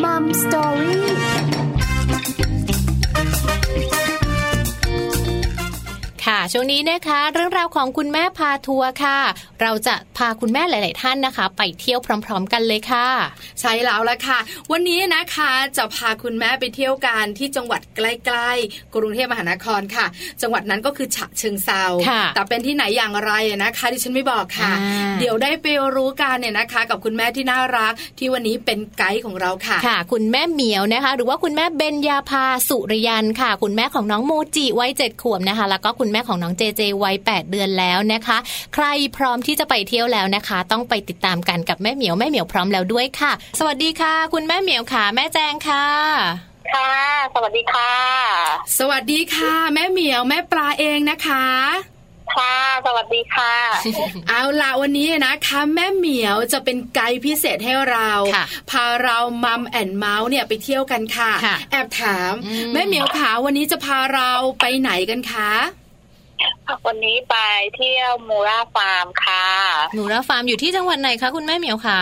Mom Story. ค่ะ ช่วงนี้นะคะ เรื่องราวของคุณแม่พาทัวร์ค่ะ เราจะพาคุณแม่หลาย ๆ ท่านนะคะ ไปเที่ยวพร้อม ๆ กันเลยค่ะ ใช่แล้วละค่ะ วันนี้นะคะจะพาคุณแม่ไปเที่ยวกันที่จังหวัดใกล้ๆกรุงเทพมหานครค่ะ จังหวัดนั้นก็คือฉะเชิงเซาค่ะแต่เป็นที่ไหนอย่างไรนะคะดิฉันไม่บอกค่ะอ่าเดี๋ยวได้ไปรู้กันเนี่ยนะคะ กับคุณแม่ที่น่ารักที่วันนี้เป็นไกด์ของเราค่ะค่ะ คุณแม่เหมียวนะคะ หรือว่าคุณแม่เบญญาภาสุริยันค่ะ คุณแม่ของน้องโมจิวัยเจ็ดขวบนะคะ แล้วก็คุณแม่ของน้องเจเจวัย8เดือนแล้วนะคะ ใครพร้อมที่จะไปเที่ยวแล้วนะคะ ต้องไปติดตามกันกับแม่เหมียวแม่เหมียวพร้อมแล้วด้วยค่ะ สวัสดีค่ะ คุณแม่เหมียวค่ะ แม่แจงค่ะค่ะ สวัสดีค่ะ สวัสดีค่ะ แม่เหมียวแม่ปลาเองนะคะค่ะ สวัสดีค่ะ เอาละวันนี้นะคะแม่เหมียวจะเป็นไกด์พิเศษให้เราค่ะพาเรามัมแอนเมาส์เนี่ยไปเที่ยวกันค่ะค่ะแอบถามอืมแม่เหมียวขาวันนี้จะพาเราไปไหนกันคะ วันนี้ไปเที่ยวมูร่าห์ฟาร์มค่ะมูร่าห์ฟาร์มอยู่ที่จังหวัดไหนคะคุณแม่เหมียวฉ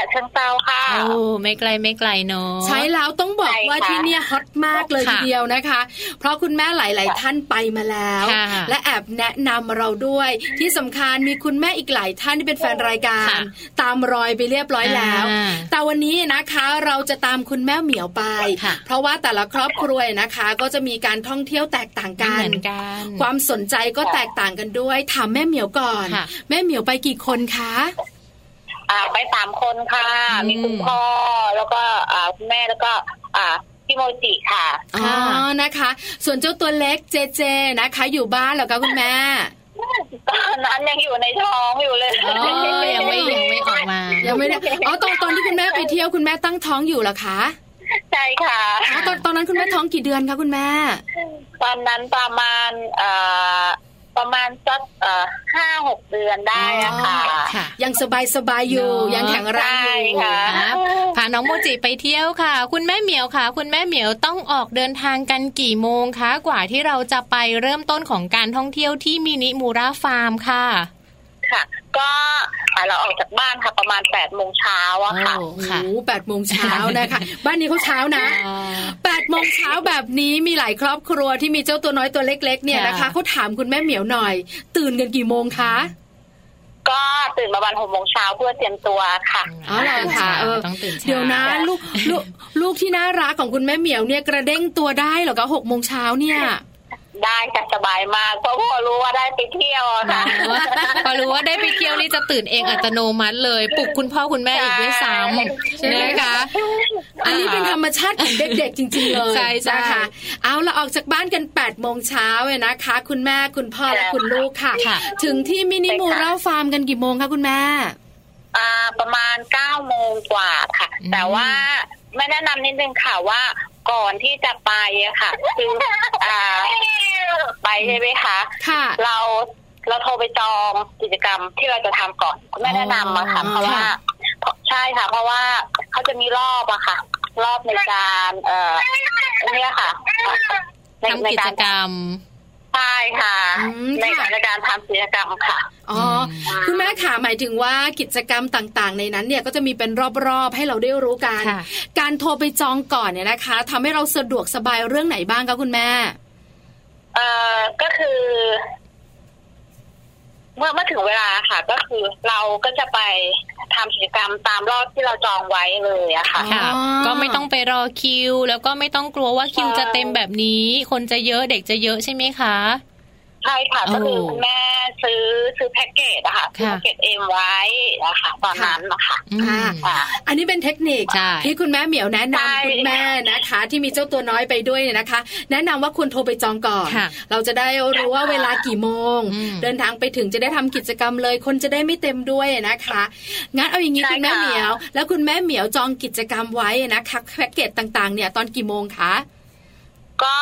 ะเชิงเทราค่ะโอ้ไม่ไกลไม่ไกลเนอะใช่แล้วต้องบอกใช่ค่ะว่าที่เนี่ยฮอตมากเลยค่ะทีเดียวนะคะ เพราะคุณแม่หลาย ๆ ท่านไปมาแล้วค่ะและแอบแนะนำเราด้วย ที่สำคัญมีคุณแม่อีกหลายท่านที่เป็นแฟนรายการค่ะตามรอยไปเรียบร้อยแล้วอ่าแต่วันนี้นะคะเราจะตามคุณแม่เหมียวไปค่ะเพราะว่าแต่ละครอบครัวนะคะ ก็จะมีการท่องเที่ยวแตกต่างไม่กัเหนมือนกัน ความสนใจก็แตกต่างกันด้วยถามแม่เหมียวก่อนค่ะแม่เหมียวไปกี่คนคะ อ่าไปสามคนค่ะอืมมีคุณพ่อแล้วก็อ่าคุณแม่แล้วก็ อ่าพี่โมจิค่ะอ๋อค่ะนะคะ ส่วนเจ้าตัวเล็กเจเจนะคะ อยู่บ้านเหรอคะคุณแม่ตอนนั้นยังอยู่ในท้องอยู่เลยอ๋อยังไม่ยังไม่ออกมา ยังไม่ได้อ๋อตอนตอนที่คุณแม่ไปเที่ยวคุณแม่ตั้งท้องอยู่เหรอคะใช่ค่ะอ๋อตอนตอนนั้นคุณแม่ท้องกี่เดือนคะคุณแม่ ตอนนั้นประมาณเอ่อ ประมาณสักเอ่อห้าหกเดือนได้อะค่ะค่ะ ยังสบายสบายๆอยู่เนอะยังแข็งแรงอยู่ใช่ค่ะครับพาน้องโมจิไปเที่ยวค่ะ คุณแม่เหมียวค่ะ คุณแม่เหมียวต้องออกเดินทางกันกี่โมงคะ กว่าที่เราจะไปเริ่มต้นของการท่องเที่ยวที่มินิมูราฟาร์มค่ะ ค่ะ ก็อ่าเราออกจากบ้านค่ะ ประมาณแปดโมงเช้าอะค่ะโอ้โอ้ค่ะโหแปดโมงเช้านะคะ บ้านนี้เขาเช้านะอ๋อแปดโมงเช้าแบบนี้มีหลายครอบครัวที่มีเจ้าตัวน้อยตัวเล็ก ๆ เนี่ยนะคะค่ะเขาถามคุณแม่เหมียวหน่อย ตื่นกันกี่โมงคะก็ตื่นประมาณหกโมงเช้าเพื่อเตรียมตัวค่ะอ๋อเหรอคะเออต้องตื่นเช้าเดี๋ยวนะลูกลูกลูกที่น่ารักของคุณแม่เหมียวเนี่ยกระเด้งตัวได้เหรอคะหกโมงเช้าเนี่ย ได้ค่ะสบายมากเพราะพอรู้ว่าได้ไปเที่ยวอะค่ะพอรู้ว่าได้ไปเที่ยวนี่จะตื่นเองอัตโนมัติเลยปลุกคุณพ่อคุณแม่อีกด้วยซ้ใช่ำนะคะอันนี้เป็นธรรมชาติของเด็กๆจริง ๆ เลยใช่ใช่นะคะเอาละออกจากบ้านกัน8ปดโมงเช้าเนี่ยนะคะ คุณแม่คุณพ่อและคุณลูกค่ะค่ะถึงที่มินิมูราฟาร์มกันกี่โมงคะคุณแม่อ่าประมาณเก้าโมงกว่าค่ะอืมแต่ว่าไม่แนะนำนิดนึงค่ะว่า ก่อนที่จะไปอะค่ะ คืออ่า ไปใช่ไหมคะค่ะ เราเราโทรไปจองกิจกรรมที่เราจะทำก่อนคุณแม่แนะนำอะค่ะอ๋อเพราะว่าใช่ค่ะ เพราะว่าเขาจะมีรอบอะค่ะ รอบในการ เอ่ออันเนี้ยค่ะในทำในกิจกรรม ใช่ค่ะอืมในค่ะในการทำกิจกรรมค่ะอ๋ออคุณแม่ขาหมายถึงว่ากิจกรรมต่างๆ ในนั้นเนี่ยก็จะมีเป็นรอบๆให้เราได้รู้กันค่ะการโทรไปจองก่อนเนี่ยนะคะทำให้เราสะดวกสบายเรื่องไหนบ้างคะคุณแม่เอ่อก็คือ เมื่อเมื่อถึงเวลาค่ะ ก็คือเราก็จะไปทำกิจกรรมตามรอบที่เราจองไว้เลยอะค่ะ ค่ะอ๋อก็ไม่ต้องไปรอคิว แล้วก็ไม่ต้องกลัวว่าคิวใช่จะเต็มแบบนี้ คนจะเยอะเด็กจะเยอะใช่ไหมคะ ใช่ค่ะโอ้ก็คือคุณแม่ซื้อซื้อแพ็กเกจอะค่ะซื้อค่ะแพ็กเกจเอ็มไว้นะคะตอนนั้นนะคะอืมอ่าอันนี้เป็นเทคนิคใช่ที่คุณแม่เหมียวแนะใช่นำคุณแม่นะคะ ที่มีเจ้าตัวน้อยไปด้วยเนี่ยนะคะ แนะนำว่าควรโทรไปจองก่อนค่ะเราจะได้รู้ว่าเวลากี่โมงอืมเดินทางไปถึงจะได้ทำกิจกรรมเลย คนจะได้ไม่เต็มด้วยนะคะงั้นเอาอย่างนี้ใช่คุณแม่ค่ะเหมียว แล้วคุณแม่เหมียวจองกิจกรรมไว้นะคะแพ็กเกจต่างๆ เนี่ยตอนกี่โมงคะก็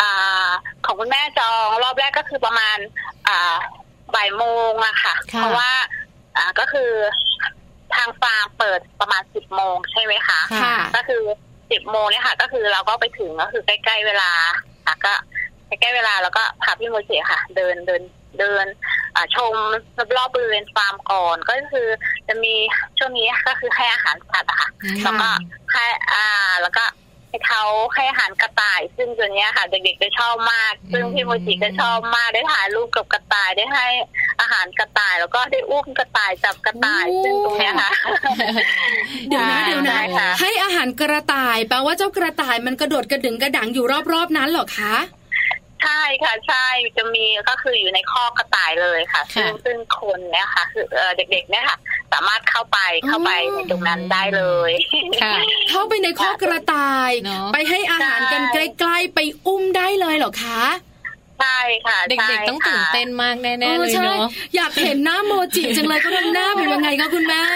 อ่าของคุณแม่จองรอบแรกก็คือประมาณอ่าบ่ายโมงอะค่ะค่ะเพราะว่าอ่าก็คือทางฟาร์มเปิดประมาณสิบโมงใช่ไหมคะค่ะก็คือสิบโมงเนี่ยค่ะ ก็คือเราก็ไปถึงก็คือใกล้ๆเวลาค่ะก็ใกล้ๆเวลาแล้วก็พาพี่โมจิค่ะ เดินเดินเดินอ่าชมรอบๆบริเวณฟาร์มก่อนก็คือจะมีช่วงนี้ก็คือให้อาหารสัตว์อะค่ะ แล้วก็ให้อ่าแล้วก็ ให้เขาให้อาหารกระต่าย ซึ่งตัวเนี้ยค่ะเด็กๆจะชอบมาก ซึ่งพี่โมจิก็ชอบมากได้ถ่ายรูปกับกระต่ายได้ให้อาหารกระต่าย แล้วก็ได้อุ้มกระต่ายจับกระต่ายโอ้ซึ่งตรงเนี้ยค่ะเดี๋ยวนะค่ะเดี๋ยวนะใช่ค่ะให้อาหารกระต่ายแปลว่าเจ้ากระต่ายมันกระโดดกระดึงกระดังอยู่รอบๆนั้นเหรอคะ ใช่ค่ะใช่จะมีก็คืออยู่ในข้อกระต่ายเลยค่ะ ซึ่งค่ะซึ่งคนเนี่ยค่ะ คือเอ่อเด็กๆเนี่ยค่ะ สามารถเข้าไปเข้าไปอ๋อในตรงนั้นได้เลยค่ะเข้าไปในข้อกระต่ายเนอะไปให้อาหารกันใกล้ๆไปอุ้มได้เลยเหรอคะ ใช่ค่ะเด็กๆต้องตื่นเต้นมากแน่ๆเลยใช่เนาะอยากเห็นหน้าโมจิจังเลยเขาทำหน้าเป็นยังไงคะคุณแม่ใ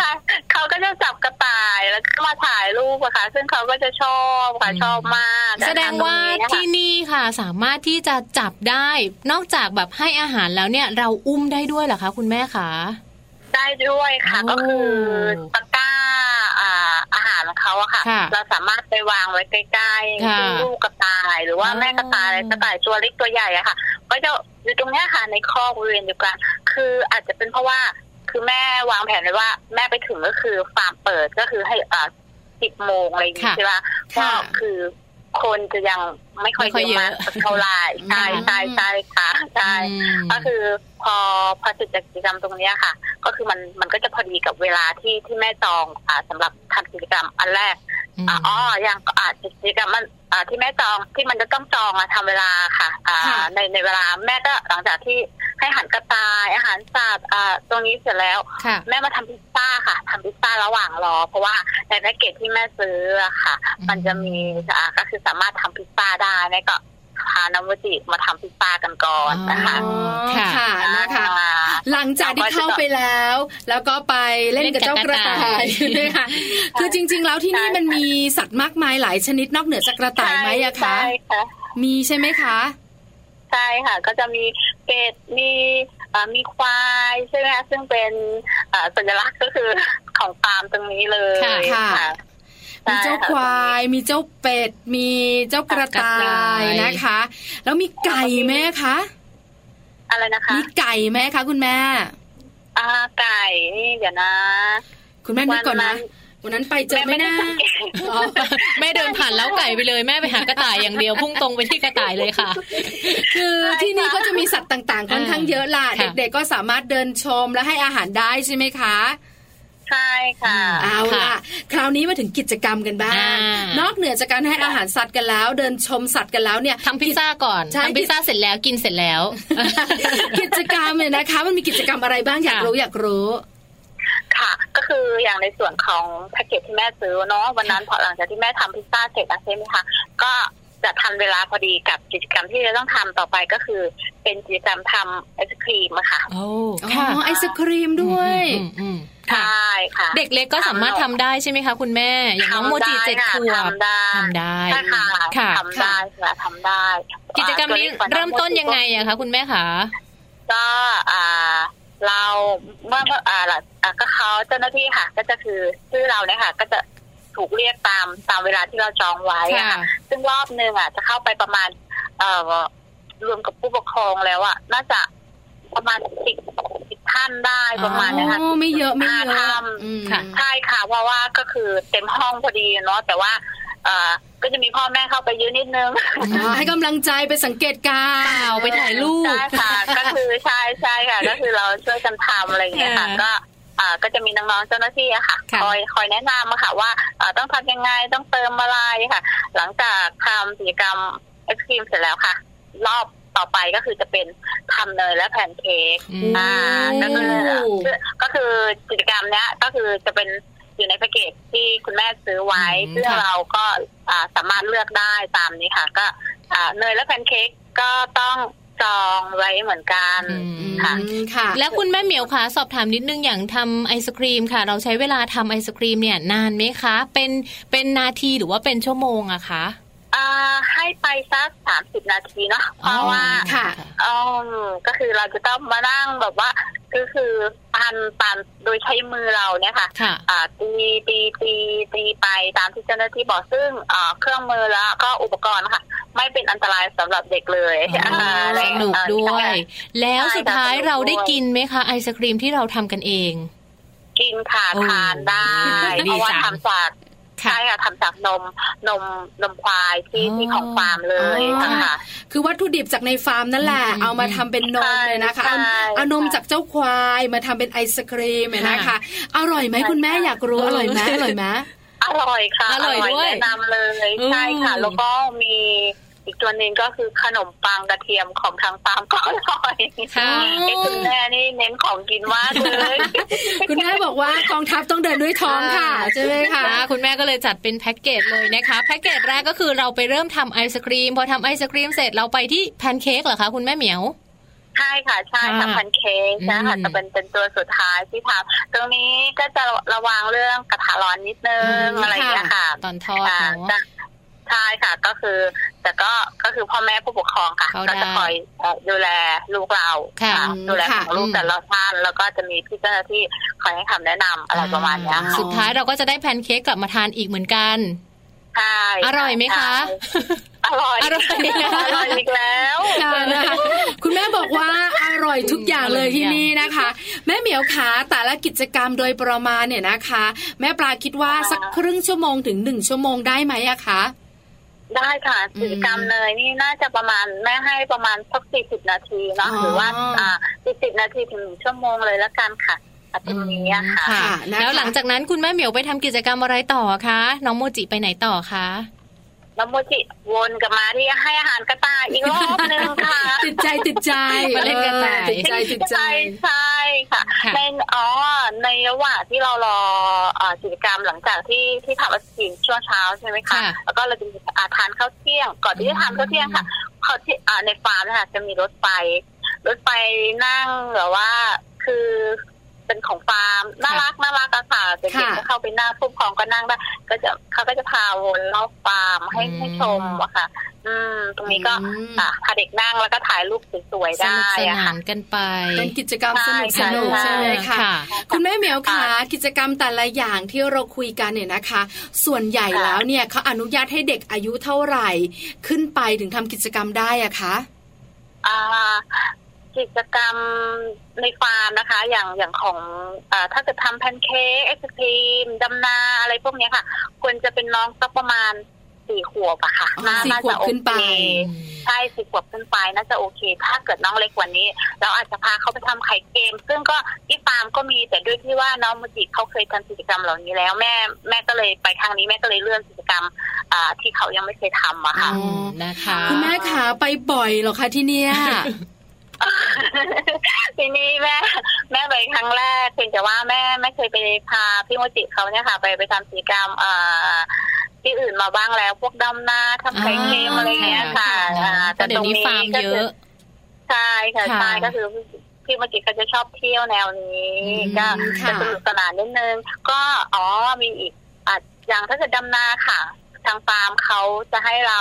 ช่เขาก็จะจับกระต่ายแล้วก็มาถ่ายรูปอะค่ะ ซึ่งเขาก็จะชอบค่ะชอบมาก แสดงว่าตรงนี้นะคะที่นี่ค่ะ สามารถที่จะจับได้ นอกจากแบบให้อาหารแล้วเนี่ย เราอุ้มได้ด้วยเหรอคะ คุณแม่คะได้ด้วยค่ะโอ้ก็คือตะกร้า อ่าอาหารของเขาอะค่ะค่ะ เราสามารถไปวางไว้ใกล้ๆค่ะซึ่งลูกกระต่าย หรือว่าอ๋อแม่กระต่ายกระต่ายตัวเล็กตัวใหญ่อะค่ะ ก็จะอยู่ตรงเนี้ยค่ะในคอกบริเวณเดียวกัน คืออาจจะเป็นเพราะว่าคือแม่วางแผนไว้ว่า แม่ไปถึงก็คือฟาร์มเปิดก็คือให้อ่าสิบโมงอะไรอย่างงี้ค่ะใช่ไหมก็ค่ะคือ คนจะยังไม่ค่อยไม่ค่อยเยอะมากเยอะสักเท่าไหร่ใช่อืมใช่ใช่ค่ะใช่อืมก็คือพอพอเสร็จจากกิจกรรมตรงเนี้ยค่ะ ก็คือมันมันก็จะพอดีกับเวลาที่ที่แม่จองอ่าสำหรับทำกิจกรรมอันแรกอืมอ่าอ๋อยังอ่ากิจกรรมมัน อ่าที่แม่จองที่มันจะต้องจองอะทำเวลาค่ะ อ่าค่ะในในเวลาแม่ก็หลังจากที่ให้อาหารกระต่ายอาหารสัตว์อ่าตรงนี้เสร็จแล้วค่ะแม่มาทำพิซซ่าค่ะทำพิซซ่าระหว่างรอ เพราะว่าในแพ็กเกจที่แม่ซื้ออะค่ะอืมมันจะมีอ่าก็คือสามารถทำพิซซ่าได้แม่ก็ พาน้ำวจิมาทำพิซซ่ากันก่อนนะคะอ๋อค่ะค่ะนะคะอ่าหลังจากที่เข้าไปแล้ว แล้วก็ไปเล่นกับเจ้ากระต่ายนะคะคือจริง ๆ แล้วที่นี่มันมีสัตว์มากมายหลายชนิดนอกเหนือจากกระต่ายไหมอะคะใช่ค่ะมีใช่ไหมคะใช่ค่ะ ก็จะมีเป็ดมีเอ่อมีควายใช่ไหมคะซึ่งเป็นเอ่อสัญลักษณ์ก็คือของฟาร์มตรงนี้เลยค่ะค่ะ มีเจ้าควาย มีเจ้าเป็ด มีเจ้ากระต่ายนะคะ แล้วมีไก่ไหมคะอะไรนะคะมีไก่ไหมคะคุณแม่อ่าไก่นี่เดี๋ยวนะ คุณแม่นึกก่อนนะวันนั้นไปเจอไหมแม่ไม่ได้นะสังเกตอ๋อแม่เดินผ่านเล้าไก่ไปเลยแม่ไปหากระต่ายอย่างเดียวพุ่งตรงไปที่กระต่ายเลยค่ะ คือที่นี่ก็จะมีสัตว์ต่างๆค่อนข้างเยอะล่ะค่ะเด็กๆก็สามารถเดินชมและให้อาหารได้ใช่ไหมคะ ใช่ค่ะ เอาล่ะ คราวนี้มาถึงกิจกรรมกันบ้างอ่านอกเหนือจากการให้อาหารสัตว์กันแล้ว เดินชมสัตว์กันแล้วเนี่ยทำพิซซ่าก่อนใช่ทำพิซซ่าเสร็จแล้วกินเสร็จแล้ว กิจกรรมเนี่ยนะคะ มันมีกิจกรรมอะไรบ้างอยากค่ะรู้อยากรู้ค่ะก็คืออย่างในส่วนของแพ็กเกจที่แม่ซื้อเนาะวันนั้นพอหลังจากที่แม่ทำพิซซ่าเสร็จแล้วใช่ไหมคะก็ จะทันเวลาพอดีกับกิจกรรมที่จะต้องทำต่อไปก็คือ เป็นกิจกรรมทำไอศครีมอะค่ะโอ้อ๋ค่ะอไอศครีมด้วยอืมอืมใชค่ะ่ค่ะ เด็กเล็กก็สามารถทำได้ใช่ไหมคะคุณแม่อย่างน้องโมจิเจ็ดขวบทำได้ทำได้ใช่ค่ะค่ะทำได้ค่ะทำได้ กิจกรรมนี้อ่าตัวเริ่มต้นยังไงอะคะคุณแม่คะก็อ่าเราเมื่อเมื่ออ่าหลังอ่าก็เขาเจ้าหน้าที่ค่ะ ก็จะคือชื่อเราเนี่ยค่ะ ก็จะ ถูกเรียกตามตามเวลาที่เราจองไว้อะค่ะค่ะซึ่งรอบหนึ่งอะจะเข้าไปประมาณ เอ่อรวมกับผู้ปกครองแล้วอะน่าจะประมาณสิบสิบท่านได้ประมาณเนี้ยค่ะอ๋อไม่เยอะไม่เยอะห้าท่านอืมค่ะใช่ค่ะเพราะว่าก็คือเต็มห้องพอดีเนาะแต่ว่าเอ่อก็จะมีพ่อแม่เข้าไปเยอะนิดนึงอ๋อให้กำลังใจไปสังเกตการเปณ์ล่าไปถ่ายรูปใช่ค่ะ ก็คือใช่ใช่ค่ะ ก็คือเราช่วยกันทำอะไรอย่างเงี้ยค่ะค่ะก็อ่า ก็จะมีน้องๆเจ้าหน้าที่อะค่ะค่ะ คอยคอยแนะนำอะค่ะว่าอ่าต้องทำยังไงต้องเติมอะไรค่ะ หลังจากทำกิจกรรมไอศครีมเสร็จแล้วค่ะ รอบต่อไปก็คือจะเป็นทำเนยและแผ่นเค้กอืมอ่าก็คือก็คือกิจกรรมเนี้ยก็คือจะเป็นอยู่ในแพ็กเกจที่คุณแม่ซื้อไว้อืมซึ่งค่ะเราก็อ่าสามารถเลือกได้ตามนี้ค่ะ ก็อ่าเนยและแพนเค้กก็ต้อง จองไว้เหมือนกันอืมค่ะอืมค่ะ แล้วคุณแม่เหมียวคะสอบถามนิดนึงอย่างทำไอศครีมค่ะ เราใช้เวลาทำไอศครีมเนี่ยนานไหมคะ เป็นเป็นนาทีหรือว่าเป็นชั่วโมงอะคะอ่า ให้ไปสักสามสิบนาทีเนาะเพราะว่าค่ะอืมก็คือเราจะต้องมานั่งแบบว่า ก็คือปันปันโดยใช้มือเราเนี่ยค่ะค่ะอ่าตีตีตีตีไปตามที่เจ้าหน้าที่บอกซึ่งอ่าเครื่องมือแล้วก็อุปกรณ์ค่ะ ไม่เป็นอันตรายสำหรับเด็กเลยอ๋ออ่าสนุกด้วยใช่แล้วสุดท้ายใช่ค่ะเราได้กินไหมคะไอศครีมที่เราทำกันเอง กินค่ะโอ้ทานได้ดีเพราะว่าจังทำจากค่ะ ใช่ค่ะทำจากนมนมนมควายที่อ๋อที่ของฟาร์มเลยอ๋อค่ะคือวัตถุดิบจากในฟาร์มนั่นแหละอืมเอามาทำเป็นนมเลยนะคะใช่เอาใช่เอานมจากเจ้าควายมาทำเป็นไอศกรีมเนี่ยนะคะค่ะอร่อยไหมคุณแม่อยากรู้อร่อยไหมอร่อยไหมอร่อยค่ะอร่อยด้วยแนะนำเลยอืมใช่ค่ะ แล้วก็มี อีกตัวหนึ่งก็คือขนมปังกระเทียมของทางฟาร์มก็อร่อยค่ะไอ้คุณแม่นี่เน้นของกินมากเลยคุณแม่บอกว่ากองทัพต้องเดินด้วยท้องค่ะใช่ไหมคะนะคุณแม่ก็เลยจัดเป็นแพ็กเกจเลยนะคะแพ็กเกจแรกก็คือเราไปเริ่มทำไอศกรีม พอทำไอศกรีมเสร็จเราไปที่แพนเค้กเหรอคะคุณแม่เหมียวใช่ค่ะใช่ค่ะทำพันเค้กนะคะอืมจะเป็นเป็นตัวสุดท้ายที่ทำตรงนี้ก็จะระวังเรื่องกระทะร้อนนิดนึงอะไรอย่างเงี้ยค่ะ ตอนทอดอ่าเนาะจะ ใช่ค่ะ ก็คือ แต่ก็ก็คือพ่อแม่ผู้ปกครองค่ะเข้าก็จะได้คอยเอ่อดูแลลูกเราค่ะค่ะดูแลค่ะของลูกอืมแต่ละท่านแล้วก็จะมีพี่เจ้าหน้าที่คอยให้คำแนะนำอะไรประมาณเนี้ยค่ะสุดท้ายเราก็จะได้แพนเค้กกลับมาทานอีกเหมือนกันใช่อร่อยไหมคะใช่อร่อยอร่อยอร่อยอีกแล้วค่ะนะคะคุณแม่บอกว่าอร่อยทุกอย่างเลยที่นี่นะคะ แม่เหมียวขาแต่ละกิจกรรมโดยประมาณเนี่ยนะคะ แม่ปลาคิดว่าสักครึ่งชั่วโมงถึงหนึ่งชั่วโมงได้ไหมอะคะ ได้ค่ะกิจกรรมเนยนี่น่าจะประมาณแม่ให้ประมาณสักสี่สิบนาทีเนาะอ๋อหรือว่าอ่าสี่สิบนาทีถึงหนึ่งชั่วโมงเลยละกันค่ะอะตรงนี้อะค่ะค่ะนะคะแล้วหลังจากนั้นคุณแม่เหมียวไปทำกิจกรรมอะไรต่อคะน้องโมจิไปไหนต่อคะ แล้วโมจิวนกลับมาที่ให้อาหารกระต่ายอีกรอบนึงค่ะ ติดใจติดใจมาเล่นกระต่ายเออติดใจติดใจใช่ใช่ค่ะค่ะในอ๋อในระหว่างที่เรารอเอ่อกิจกรรมหลังจากที่ที่ทำอาชีพช่วงเช้าใช่ไหมคะค่ะแล้วก็เราจะมีอ่าทานข้าวเที่ยง ก่อนที่จะทานข้าวเที่ยงค่ะเขาที่อ่าในฟาร์มนะคะจะมีรถไฟรถไฟนั่งแบบว่าคือ เป็นของฟาร์มน่ารักน่ารักอะค่ะเด็กค่ะๆก็เข้าไปนั่งผู้ปกครองก็นั่งได้ก็จะเขาก็จะพาวนรอบฟาร์มให้อืมให้ชมอะค่ะ อืม ตรงนี้ก็อืมอะพาเด็กนั่งแล้วก็ถ่ายรูปสวยๆสได้นุกสอะนาค่ะนกันไปเป็นกิจกรรมสนุกสใช่นุกใช่ใช่ไหมคะค่ะคุณแม่เหมียวคะกิจกรรมแต่ละอย่างที่เราคุยกันเนี่ยนะคะ ส่วนใหญ่ค่ะแล้วเนี่ยเขาอนุญาตให้เด็กอายุเท่าไหร่ ขึ้นไปถึงทำกิจกรรมได้อะคะอ่า กิจกรรมในฟาร์มนะคะ อย่างอย่างของอาถ้าเกิดทำแพนเค้กไอศครีมดำนาอะไรพวกเนี้ยค่ะ ควรจะเป็นน้องสักประมาณสี่ขวบอะค่ะอ๋อน่าสี่น่าขวจะบโอขึ้นไปเคใช่สี่ขวบขึ้นไปน่าจะโอเค ถ้าเกิดน้องเล็กกว่านี้ เราอาจจะพาเขาไปทำไข่เกม ซึ่งก็ที่ฟาร์มก็มีแต่ด้วยที่ว่าน้องมุจิเขาเคยทำกิจกรรมเหล่านี้แล้วแม่แม่ก็เลยไปครั้งนี้แม่ก็เลยเลื่อนกิจกรรมอ่าที่เขายังไม่เคยทำอะค่ะอืมนะคะคุณแม่ขาไปบ่อยเหรอคะที่เนี่ย ทีนี้แม่แม่ไปครั้งแรกเพียงแต่ว่าแม่ไม่เคยไปพาพี่โมจิเขาเนี่ยค่ะ ไปไปทำกิจกรรมเอ่อที่อื่นมาบ้างแล้ว พวกดำนาทำไข่เค็มอะไรเงี้ยค่ะอ่าอ่าแต่เดี๋ยวนี้ฟาร์มเยอะใช่ค่ะค่ะใช่ก็คือพี่โมจิเขาจะชอบเที่ยวแนวนี้อืมก็ค่ะจะสนุกสนานนิดนึง ก็อ๋อมีอีกอะอย่างถ้าเกิดดำนาค่ะ ทางฟาร์มเขาจะให้เรา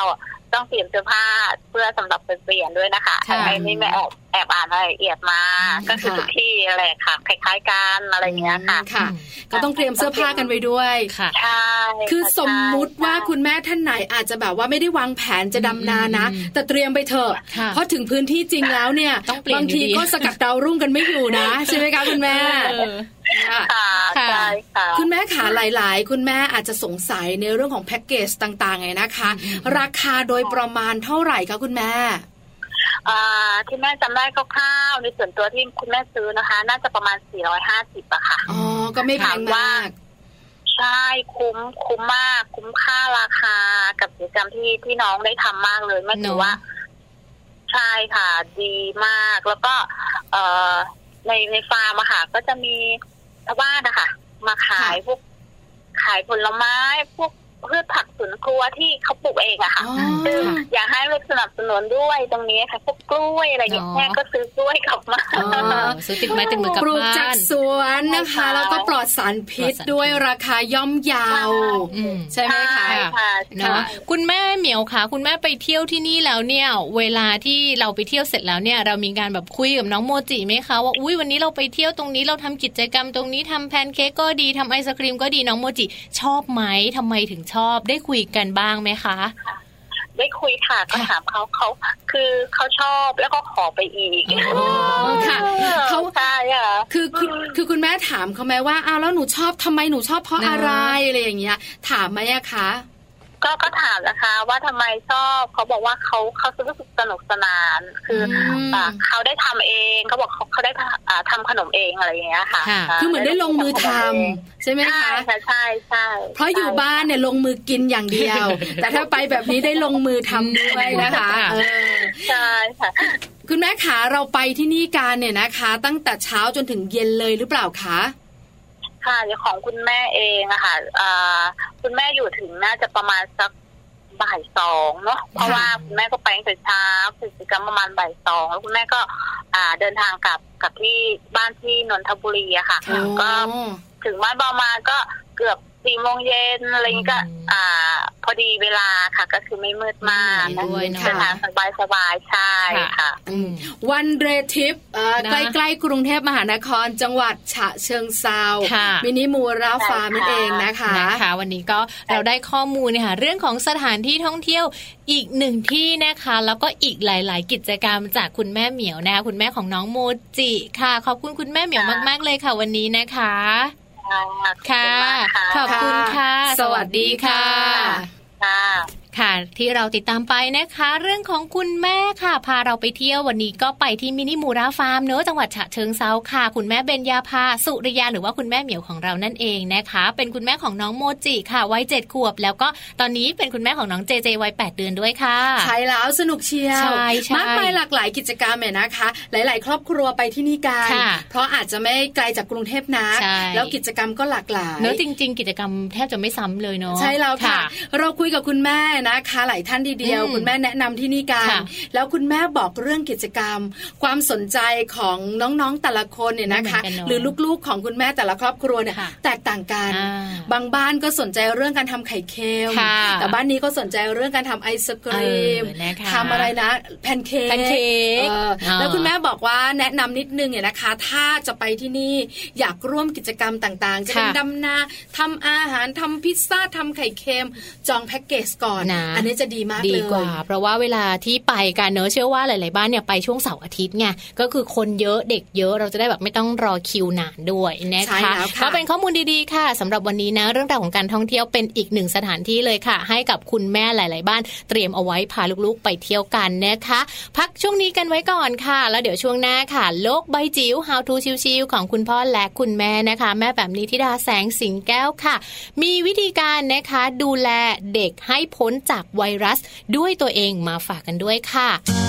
ต้องเปลี่ยนเสื้อผ้าเพื่อสำหรับไปเปลี่ยนด้วยนะคะค่ะไอ้นี่แม่แอบแอบอ่านรายละเอียดมา ก็คือค่ะทุกที่อะไรค่ะคล้ายๆกันอะไรอย่างเงี้ยค่ะค่ะ ก็ต้องเตรียมเสื้อผ้ากันไว้ด้วยค่ะใช่คือค่ะสมมุติว่าใช่คุณแม่ท่านไหนอาจจะแบบว่าไม่ได้วางแผนจะดำนานะอืมแต่เตรียมไปเถอะค่ะเพราะถึงพื้นที่จริงแล้วเนี่ยต้องเปลี่ยนบางทีอยู่ดีก็สกัดดาวรุ่งกันไม่อยู่นะใช่ไหมคะคุณแม่เออค่ะค่ะค่ะใช่ค่ะคุณแม่ขาหลาย ๆ คุณแม่อาจจะสงสัยในเรื่องของแพ็กเกจต่างๆไงนะคะ ราคาโดยประมาณเท่าไหร่คะคุณแม่อ่าที่แม่จำได้คร่าวๆในส่วนตัวที่คุณแม่ซื้อนะคะ น่าจะประมาณ 450อะค่ะอ๋อก็ไม่แพงมากใช่คุ้มคุ้มมาก คุ้มค่าราคากับกิจกรรมที่ที่น้องได้ทำมากเลยแม่ถือว่า ใช่ค่ะ ดีมากแล้วก็ เอ่อในในฟาร์มอะค่ะ ก็จะมีชาวบ้านนะคะมาขายพวกขายผลไม้พวก พืชผักสวนครัวที่เขาปลูกเองอะค่ะอ๋อซึ่งค่ะอยากให้ลูกสนับสนุนด้วยตรงนี้ค่ะพวกกล้วยอะไรอย่างเงี้ยอ๋อแม่ก็ซื้อกล้วยกลับมาอ๋อเออซื้อติดไม้ติดมือกลับปลูกบ้าจากนสวนนะคะใช่ค่ะแล้วก็ปลอดสารพิษปลอดสารพิษด้วยราคาย่อมเยาวอืมใช่ไหมคะใช่ค่ะเนาะคุณแม่เหมียวคะคุณแม่ไปเที่ยวที่นี่แล้วเนี่ย เวลาที่เราไปเที่ยวเสร็จแล้วเนี่ย เรามีการแบบคุยกับน้องโมจิไหมคะว่าอุ้ยวันนี้เราไปเที่ยวตรงนี้เราทำกิจกรรมตรงนี้ทำแพนเค้กก็ดีทำไอศครีมก็ดีน้องโมจิชอบไหมทำไมถึงชอบได้คุยกันบ้างไหมคะ ได้คุยค่ะก็ถามเขาเขาคือเขาชอบแล้วก็ขอไปอีกอ๋อค่ะเขาใช่ค่ะคือคือคือคุณแม่ถามเขาไหมว่าอ้าวแล้วหนูชอบทำไมหนูชอบเพราะอะไรอะไรอย่างเงี้ยถามไหมอะคะ ก็ก็ถามนะคะ ว่าทำไมชอบเขาบอกว่าเขาเขารู้สึกสนุกสนาน คืออมอ่าเขาได้ทำเองเขาบอกเขาเขาได้ทำอ่าทำขนมเองอะไรอย่างเงี้ยค่ะค่ะคือเหมือนได้ลงมือทำใช่ไหมใช่คะค่ะใช่ใช่เพราะอยู่บ้านเนี่ยลงมือกินอย่างเดียว แต่ถ้าไปแบบนี้ได้ลงมือทำด้วยนะคะค่ะเออใช่ค่ะคุณแม่ขาเราไปที่นี่กันเนี่ยนะคะ ตั้งแต่เช้าจนถึงเย็นเลยหรือเปล่าคะ ค่ะอย่างของคุณแม่เองอะค่ะอ่าคุณแม่อยู่ถึงน่าจะประมาณสักบ่ายสองเนาะเพราะว่าคุณแม่ก็ไปตั้งแต่เช้ากิจกรรมประมาณบ่ายสองแล้วคุณแม่ก็ อ่าเดินทางกลับกลับที่บ้านที่นนทบุรีอะค่ะค่ะ ก็ถึงบ้านประมาณก็เกือบ สี่โมงเย็นอะไรอย่างงี้ก็อืมอ่า พอดีเวลาค่ะ ก็คือไม่มืดมากไม่มืดด้วยเนอะเดินทางสบายสบายๆใช่ค่ะอืม one day trip เอ่อนะใกล้ๆกรุงเทพมหานคร จังหวัดฉะเชิงเทราค่ะมินิมูร่าห์ฟาร์มใช่นั่นค่ะเองนะคะนะคะ วันนี้ก็เราได้ข้อมูลนะคะเรื่องของสถานที่ท่องเที่ยวอีกหนึ่งที่นะคะ แล้วก็อีกหลาย ๆ กิจกรรมจากคุณแม่เหมียวนะคะคุณแม่ของน้องโมจิค่ะ ขอบคุณคุณแม่เหมียวมาก ๆ เลยค่ะวันนี้นะคะ ค่ะ ขอบคุณค่ะ สวัสดีค่ะ ค่ะค่ะ ที่เราติดตามไปนะคะ เรื่องของคุณแม่ค่ะ พาเราไปเที่ยววันนี้ก็ไปที่มินิมูราฟาร์มเนอะจังหวัดฉะเชิงเซาค่ะ คุณแม่เบญญาภาสุริยาหรือว่าคุณแม่เหมียวของเรานั่นเองนะคะ เป็นคุณแม่ของน้องโมจิค่ะวัยเจ็ดขวบ แล้วก็ตอนนี้เป็นคุณแม่ของน้องเจเจวัยแปดเดือนด้วยค่ะใช่แล้วสนุกเชียวใช่ใช่มากมายหลากหลายกิจกรรมเนี่ยนะคะ หลาย ๆ ครอบครัวไปที่นี่กันค่ะเพราะอาจจะไม่ไกลจากกรุงเทพนะใช่แล้วกิจกรรมก็หลากหลายเนอะจริง ๆ กิจกรรมแทบจะไม่ซ้ำเลยเนาะใช่แล้วค่ะ เราคุยกับคุณแม่นะคะ หลายท่านทีเดียวอืมคุณแม่แนะนำที่นี่กันค่ะแล้วคุณแม่บอกเรื่องกิจกรรม ความสนใจของน้องๆแต่ละคนเนี่ยนะคะไม่เหมือนกันเนอะหรือลูกๆของคุณแม่แต่ละครอบครัวเนี่ยค่ะแตกต่างกันอ่าบางบ้านก็สนใจเรื่องการทำไข่เค็มค่ะแต่บ้านนี้ก็สนใจเรื่องการทำไอศกรีมเออนะคะทำอะไรนะแพนเค้กแพนเค้กเอออ๋อแล้วคุณแม่บอกว่าแนะนำนิดนึงเนี่ยนะคะ ถ้าจะไปที่นี่อยากร่วมกิจกรรมต่างๆ จะเป็นค่ะดำนาทำอาหารทำพิซซ่าทำไข่เค็มจองแพ็กเกจก่อนนะอันนี้จะดีมากเลยดีกว่า เพราะว่าเวลาที่ไปกันเนอะเชื่อว่าหลาย ๆ บ้านเนี่ยไปช่วงเสาร์อาทิตย์ไงก็คือคนเยอะเด็กเยอะเราจะได้แบบไม่ต้องรอคิวนานด้วยนะใช่คะแล้วค่ะก็เป็นข้อมูลดี ๆ ค่ะสำหรับวันนี้นะ เรื่องราวของการท่องเที่ยวเป็นอีกหนึ่งสถานที่เลยค่ะ ให้กับคุณแม่หลาย ๆ บ้านเตรียมเอาไว้พาลูก ๆ ไปเที่ยวกันนะคะ พักช่วงนี้กันไว้ก่อนค่ะ แล้วเดี๋ยวช่วงหน้าค่ะ โลกใบจิ๋ว How to ชิวๆของคุณพ่อและคุณแม่นะคะ แม่แบบนี้ทิดาแสงสิงแก้วค่ะ มีวิธีการนะคะดูแลเด็กให้พ้นจากไวรัสด้วยตัวเองมาฝากกันด้วยค่ะ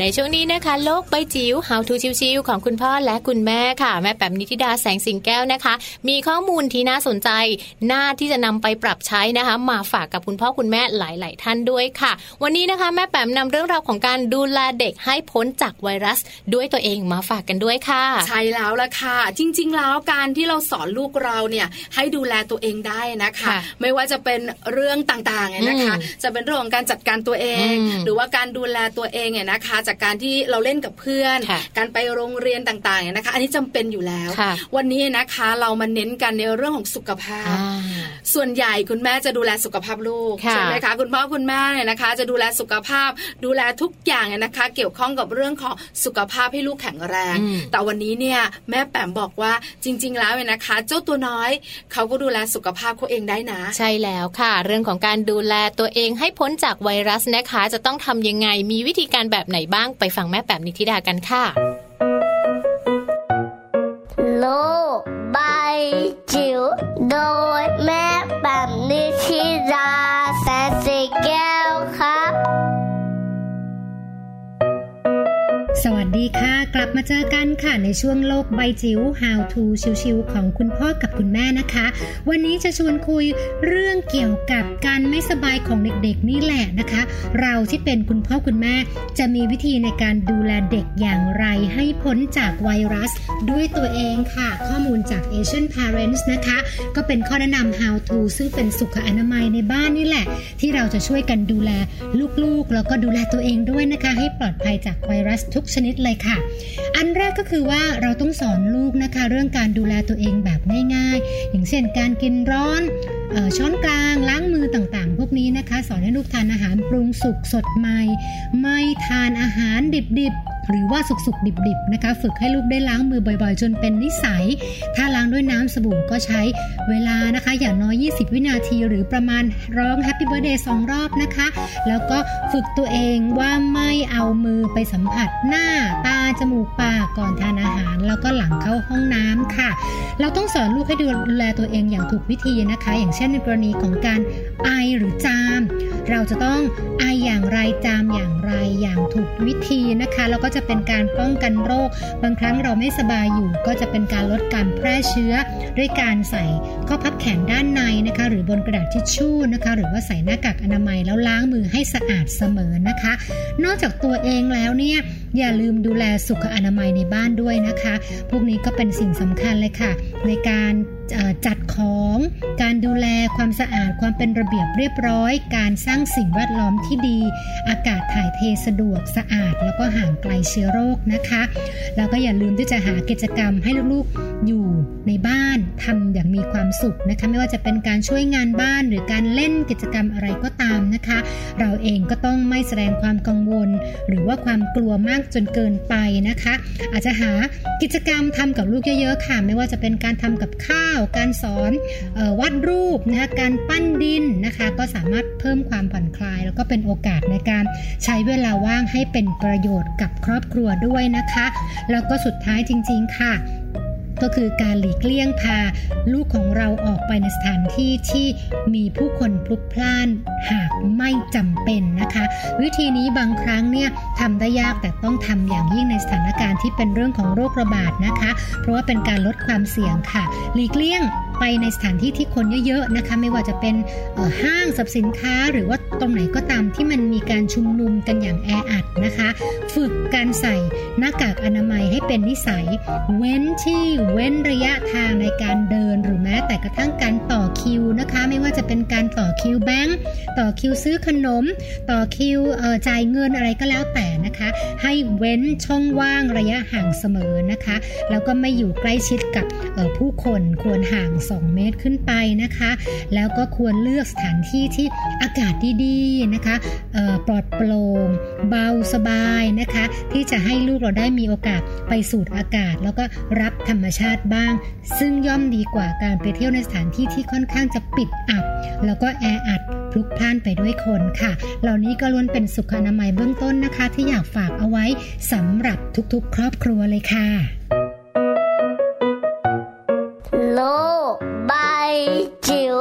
ในช่วงนี้นะคะ โลกใบจิ๋ว How to ชิวๆของคุณพ่อและคุณแม่ค่ะ แม่แป๋มนิติดาแสงสิงแก้วนะคะ มีข้อมูลที่น่าสนใจ น่าที่จะนำไปปรับใช้นะคะ มาฝากกับคุณพ่อคุณแม่หลาย ๆ ท่านด้วยค่ะ วันนี้นะคะ แม่แป๋มนำเรื่องราวของการดูแลเด็กให้พ้นจากไวรัส ด้วยตัวเองมาฝากกันด้วยค่ะ ใช่แล้วล่ะค่ะ จริง ๆ แล้วการที่เราสอนลูกเราเนี่ยให้ดูแลตัวเองได้นะคะค่ะไม่ว่าจะเป็นเรื่องต่างๆเนี่ยนะคะอืมจะเป็นเรื่องของการจัดการตัวเองอืมหรือว่าการดูแลตัวเองเนี่ยนะคะจากการที่เราเล่นกับเพื่อนค่ะการไปโรงเรียนต่างๆเนี่ยนะคะ อันนี้จำเป็นอยู่แล้วค่ะวันนี้นะคะเรามาเน้นกันในเรื่องของสุขภาพอ่าส่วนใหญ่คุณแม่จะดูแลสุขภาพลูกค่ะใช่ไหมคะคุณพ่อคุณแม่เนี่ยนะคะ จะดูแลสุขภาพ ดูแลทุกอย่างเนี่ยนะคะ เกี่ยวข้องกับเรื่องของสุขภาพให้ลูกแข็งแรงอืมแต่วันนี้เนี่ยแม่แปมบอกว่าจริง ๆ แล้วเนี่ยนะคะ เจ้าตัวน้อยเขาก็ดูแลสุขภาพเขาเองได้นะ ใช่แล้วค่ะ เรื่องของการดูแลตัวเองให้พ้นจากไวรัสนะคะ จะต้องทำยังไงมีวิธีการแบบไหนบ้างไปฟังแม่แป๋มนิธิดากันค่ะ โลกใบจิ๋วโดยแม่แบบนิธิดา ดีค่ะ กลับมาเจอกันค่ะในช่วงโลกใบจิ๋ว How to ชิวๆของคุณพ่อกับคุณแม่นะคะ วันนี้จะชวนคุยเรื่องเกี่ยวกับการไม่สบายของเด็กๆนี่แหละนะคะ เราที่เป็นคุณพ่อคุณแม่ จะมีวิธีในการดูแลเด็กอย่างไรให้พ้นจากไวรัส ด้วยตัวเองค่ะ ข้อมูลจาก Asian Parents นะคะ ก็เป็นข้อแนะนำ How to ซึ่งเป็นสุขอนามัยในบ้านนี่แหละ ที่เราจะช่วยกันดูแลลูกๆ แล้วก็ดูแลตัวเองด้วยนะคะ ให้ปลอดภัยจากไวรัสทุกชนิดเลยค่ะ อันแรกก็คือว่าเราต้องสอนลูกนะคะ เรื่องการดูแลตัวเองแบบง่ายๆ อย่างเช่นการกินร้อนออช้อนกลางล้างมือต่างๆ พวกนี้นะคะ สอนให้ลูกทานอาหารปรุงสุกสดใหม่ ไม่ทานอาหารดิบๆ หรือว่าสุกๆ ดิบๆนะคะ ฝึกให้ลูกได้ล้างมือบ่อยๆ จนเป็นนิสัย ถ้าล้างด้วยน้ำสบู่ก็ใช้เวลานะคะอย่างน้อย 20 วินาที หรือประมาณร้อง Happy Birthday สองรอบนะคะ แล้วก็ฝึกตัวเองว่าไม่เอามือไปสัมผัสหน้าตาจมูกปากก่อนทานอาหาร แล้วก็หลังเข้าห้องน้ำค่ะ เราต้องสอนลูกให้ดูแลตัวเองอย่างถูกวิธีนะคะ อย่างเช่นในกรณีของการไอหรือจาม เราจะต้องไออย่างไรจามอย่างไรอย่างถูกวิธีนะคะแล้วก็จะจะเป็นการป้องกันโรค บางครั้งเราไม่สบายอยู่ ก็จะเป็นการลดการแพร่เชื้อ ด้วยการใส่ข้อพับแขนด้านในนะคะ หรือบนกระดาษทิชชู่นะคะ หรือว่าใส่หน้ากากอนามัยแล้วล้างมือให้สะอาดเสมอนะคะ นอกจากตัวเองแล้วเนี่ยอย่าลืมดูแลสุขอนามัยในบ้านด้วยนะคะ พวกนี้ก็เป็นสิ่งสำคัญเลยค่ะ ในการจัด ของการดูแลความสะอาดความเป็นระเบียบเรียบร้อย การสร้างสิ่งแวดล้อมที่ดี อากาศถ่ายเทสะดวกสะอาด แล้วก็ห่างไกลเชื้อโรคนะคะ แล้วก็อย่าลืมที่จะหากิจกรรมให้ลูกๆอยู่ ในบ้านทำอย่างมีความสุขนะคะไม่ว่าจะเป็นการช่วยงานบ้านหรือการเล่นกิจกรรมอะไรก็ตามนะคะ เราเองก็ต้องไม่แสดงความกังวล หรือว่าความกลัวมากจนเกินไปนะคะ อาจจะหากิจกรรมทำกับลูกเยอะๆค่ะ ไม่ว่าจะเป็นการทำกับข้าว การสอนออวาดรูปนะคะการปั้นดินนะคะ ก็สามารถเพิ่มความผ่อนคลาย แล้วก็เป็นโอกาสในการใช้เวลาว่างให้เป็นประโยชน์กับครอบครัวด้วยนะคะ แล้วก็สุดท้ายจริง ๆ ค่ะ ก็คือการหลีกเลี่ยงพาลูกของเราออกไปในสถานที่ที่มีผู้คนพลุกพล่านหากไม่จำเป็นนะคะ วิธีนี้บางครั้งเนี่ยทำได้ยากแต่ต้องทำอย่างยิ่งในสถานการณ์ที่เป็นเรื่องของโรคระบาดนะคะ เพราะว่าเป็นการลดความเสี่ยงค่ะ หลีกเลี่ยง ไปในสถานที่ที่คนเยอะๆนะคะ ไม่ว่าจะเป็นห้างสรรพสินค้า หรือว่าตรงไหนก็ตามที่มันมีการชุมนุมกันอย่างแออัดนะคะ ฝึกการใส่หน้ากากอนามัยให้เป็นนิสัย เว้นที่เว้นระยะทางในการเดินหรือแม้แต่กระทั่งการต่อคิวนะคะ ไม่ว่าจะเป็นการต่อคิวแบงก์ต่อคิวซื้อขนม ต่อคิวจ่ายเงินอะไรก็แล้วแต่นะคะ ให้เว้นช่องว่างระยะห่างเสมอนะคะ แล้วก็ไม่อยู่ใกล้ชิดกับผู้คนควรห่าง2 เมตรขึ้นไปนะคะ แล้วก็ควรเลือกสถานที่ที่อากาศดีๆนะคะปลอดโปร่งเบาสบายนะคะ ที่จะให้ลูกเราได้มีโอกาสไปสูดอากาศ แล้วก็รับธรรมชาติบ้าง ซึ่งย่อมดีกว่าการไปเที่ยวในสถานที่ที่ค่อนข้างจะปิดอับ แล้วก็แออัดพลุกพล่านไปด้วยคนค่ะ เหล่านี้ก็ล้วนเป็นสุขอนามัยเบื้องต้นนะคะ ที่อยากฝากเอาไว้สำหรับทุกๆ ครอบครัวเลยค่ะ จิ๋ว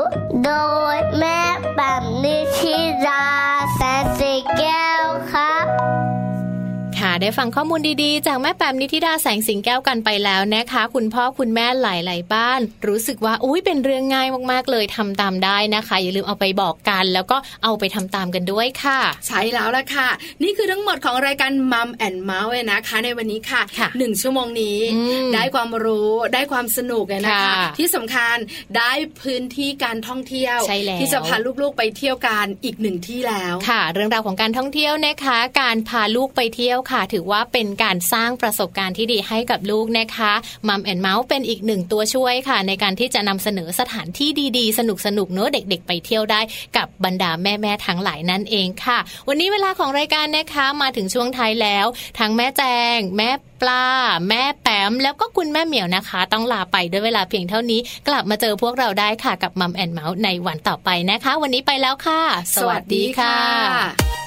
ได้ฟังข้อมูลดีๆ จากแม่แปมนิธิดาแสงสิงแก้วกันไปแล้วนะคะ คุณพ่อคุณแม่หลาย ๆ บ้าน รู้สึกว่าอุ้ยเป็นเรื่องง่ายมากๆเลยทำตามได้นะคะ อย่าลืมเอาไปบอกกัน แล้วก็เอาไปทำตามกันด้วยค่ะ ใช่แล้วล่ะค่ะ นี่คือทั้งหมดของรายการมัมแอนเมาส์นะคะ ในวันนี้ค่ะค่ะหนึ่งชั่วโมงนี้อืมได้ความรู้ได้ความสนุกเลยนะคะค่ะที่สำคัญได้พื้นที่การท่องเที่ยวใช่แล้วที่จะพาลูกๆไปเที่ยวกันอีกหนึ่งที่แล้วค่ะ เรื่องราวของการท่องเที่ยวนะคะ การพาลูกไปเที่ยวค่ะถืือว่าเป็นการสร้างประสบการณ์ที่ดีให้กับลูกนะคะมัมแอนเมาส์เป็นอีกหนึ่งตัวช่วยค่ะ ในการที่จะนำเสนอสถานที่ดีๆ สนุกๆเพื่อเด็ก ๆ ไปเที่ยวได้กับบรรดาแม่ๆทั้งหลายนั่นเองค่ะ วันนี้เวลาของรายการนะคะมาถึงช่วงท้ายแล้วทั้งแม่แจง แม่ปลา แม่แปมแล้วก็คุณแม่เหมียวนะคะ ต้องลาไปด้วยเวลาเพียงเท่านี้ กลับมาเจอพวกเราได้ค่ะกับมัมแอนเมาส์ในวันต่อไปนะคะ วันนี้ไปแล้วค่ะ สวัสดีค่ะ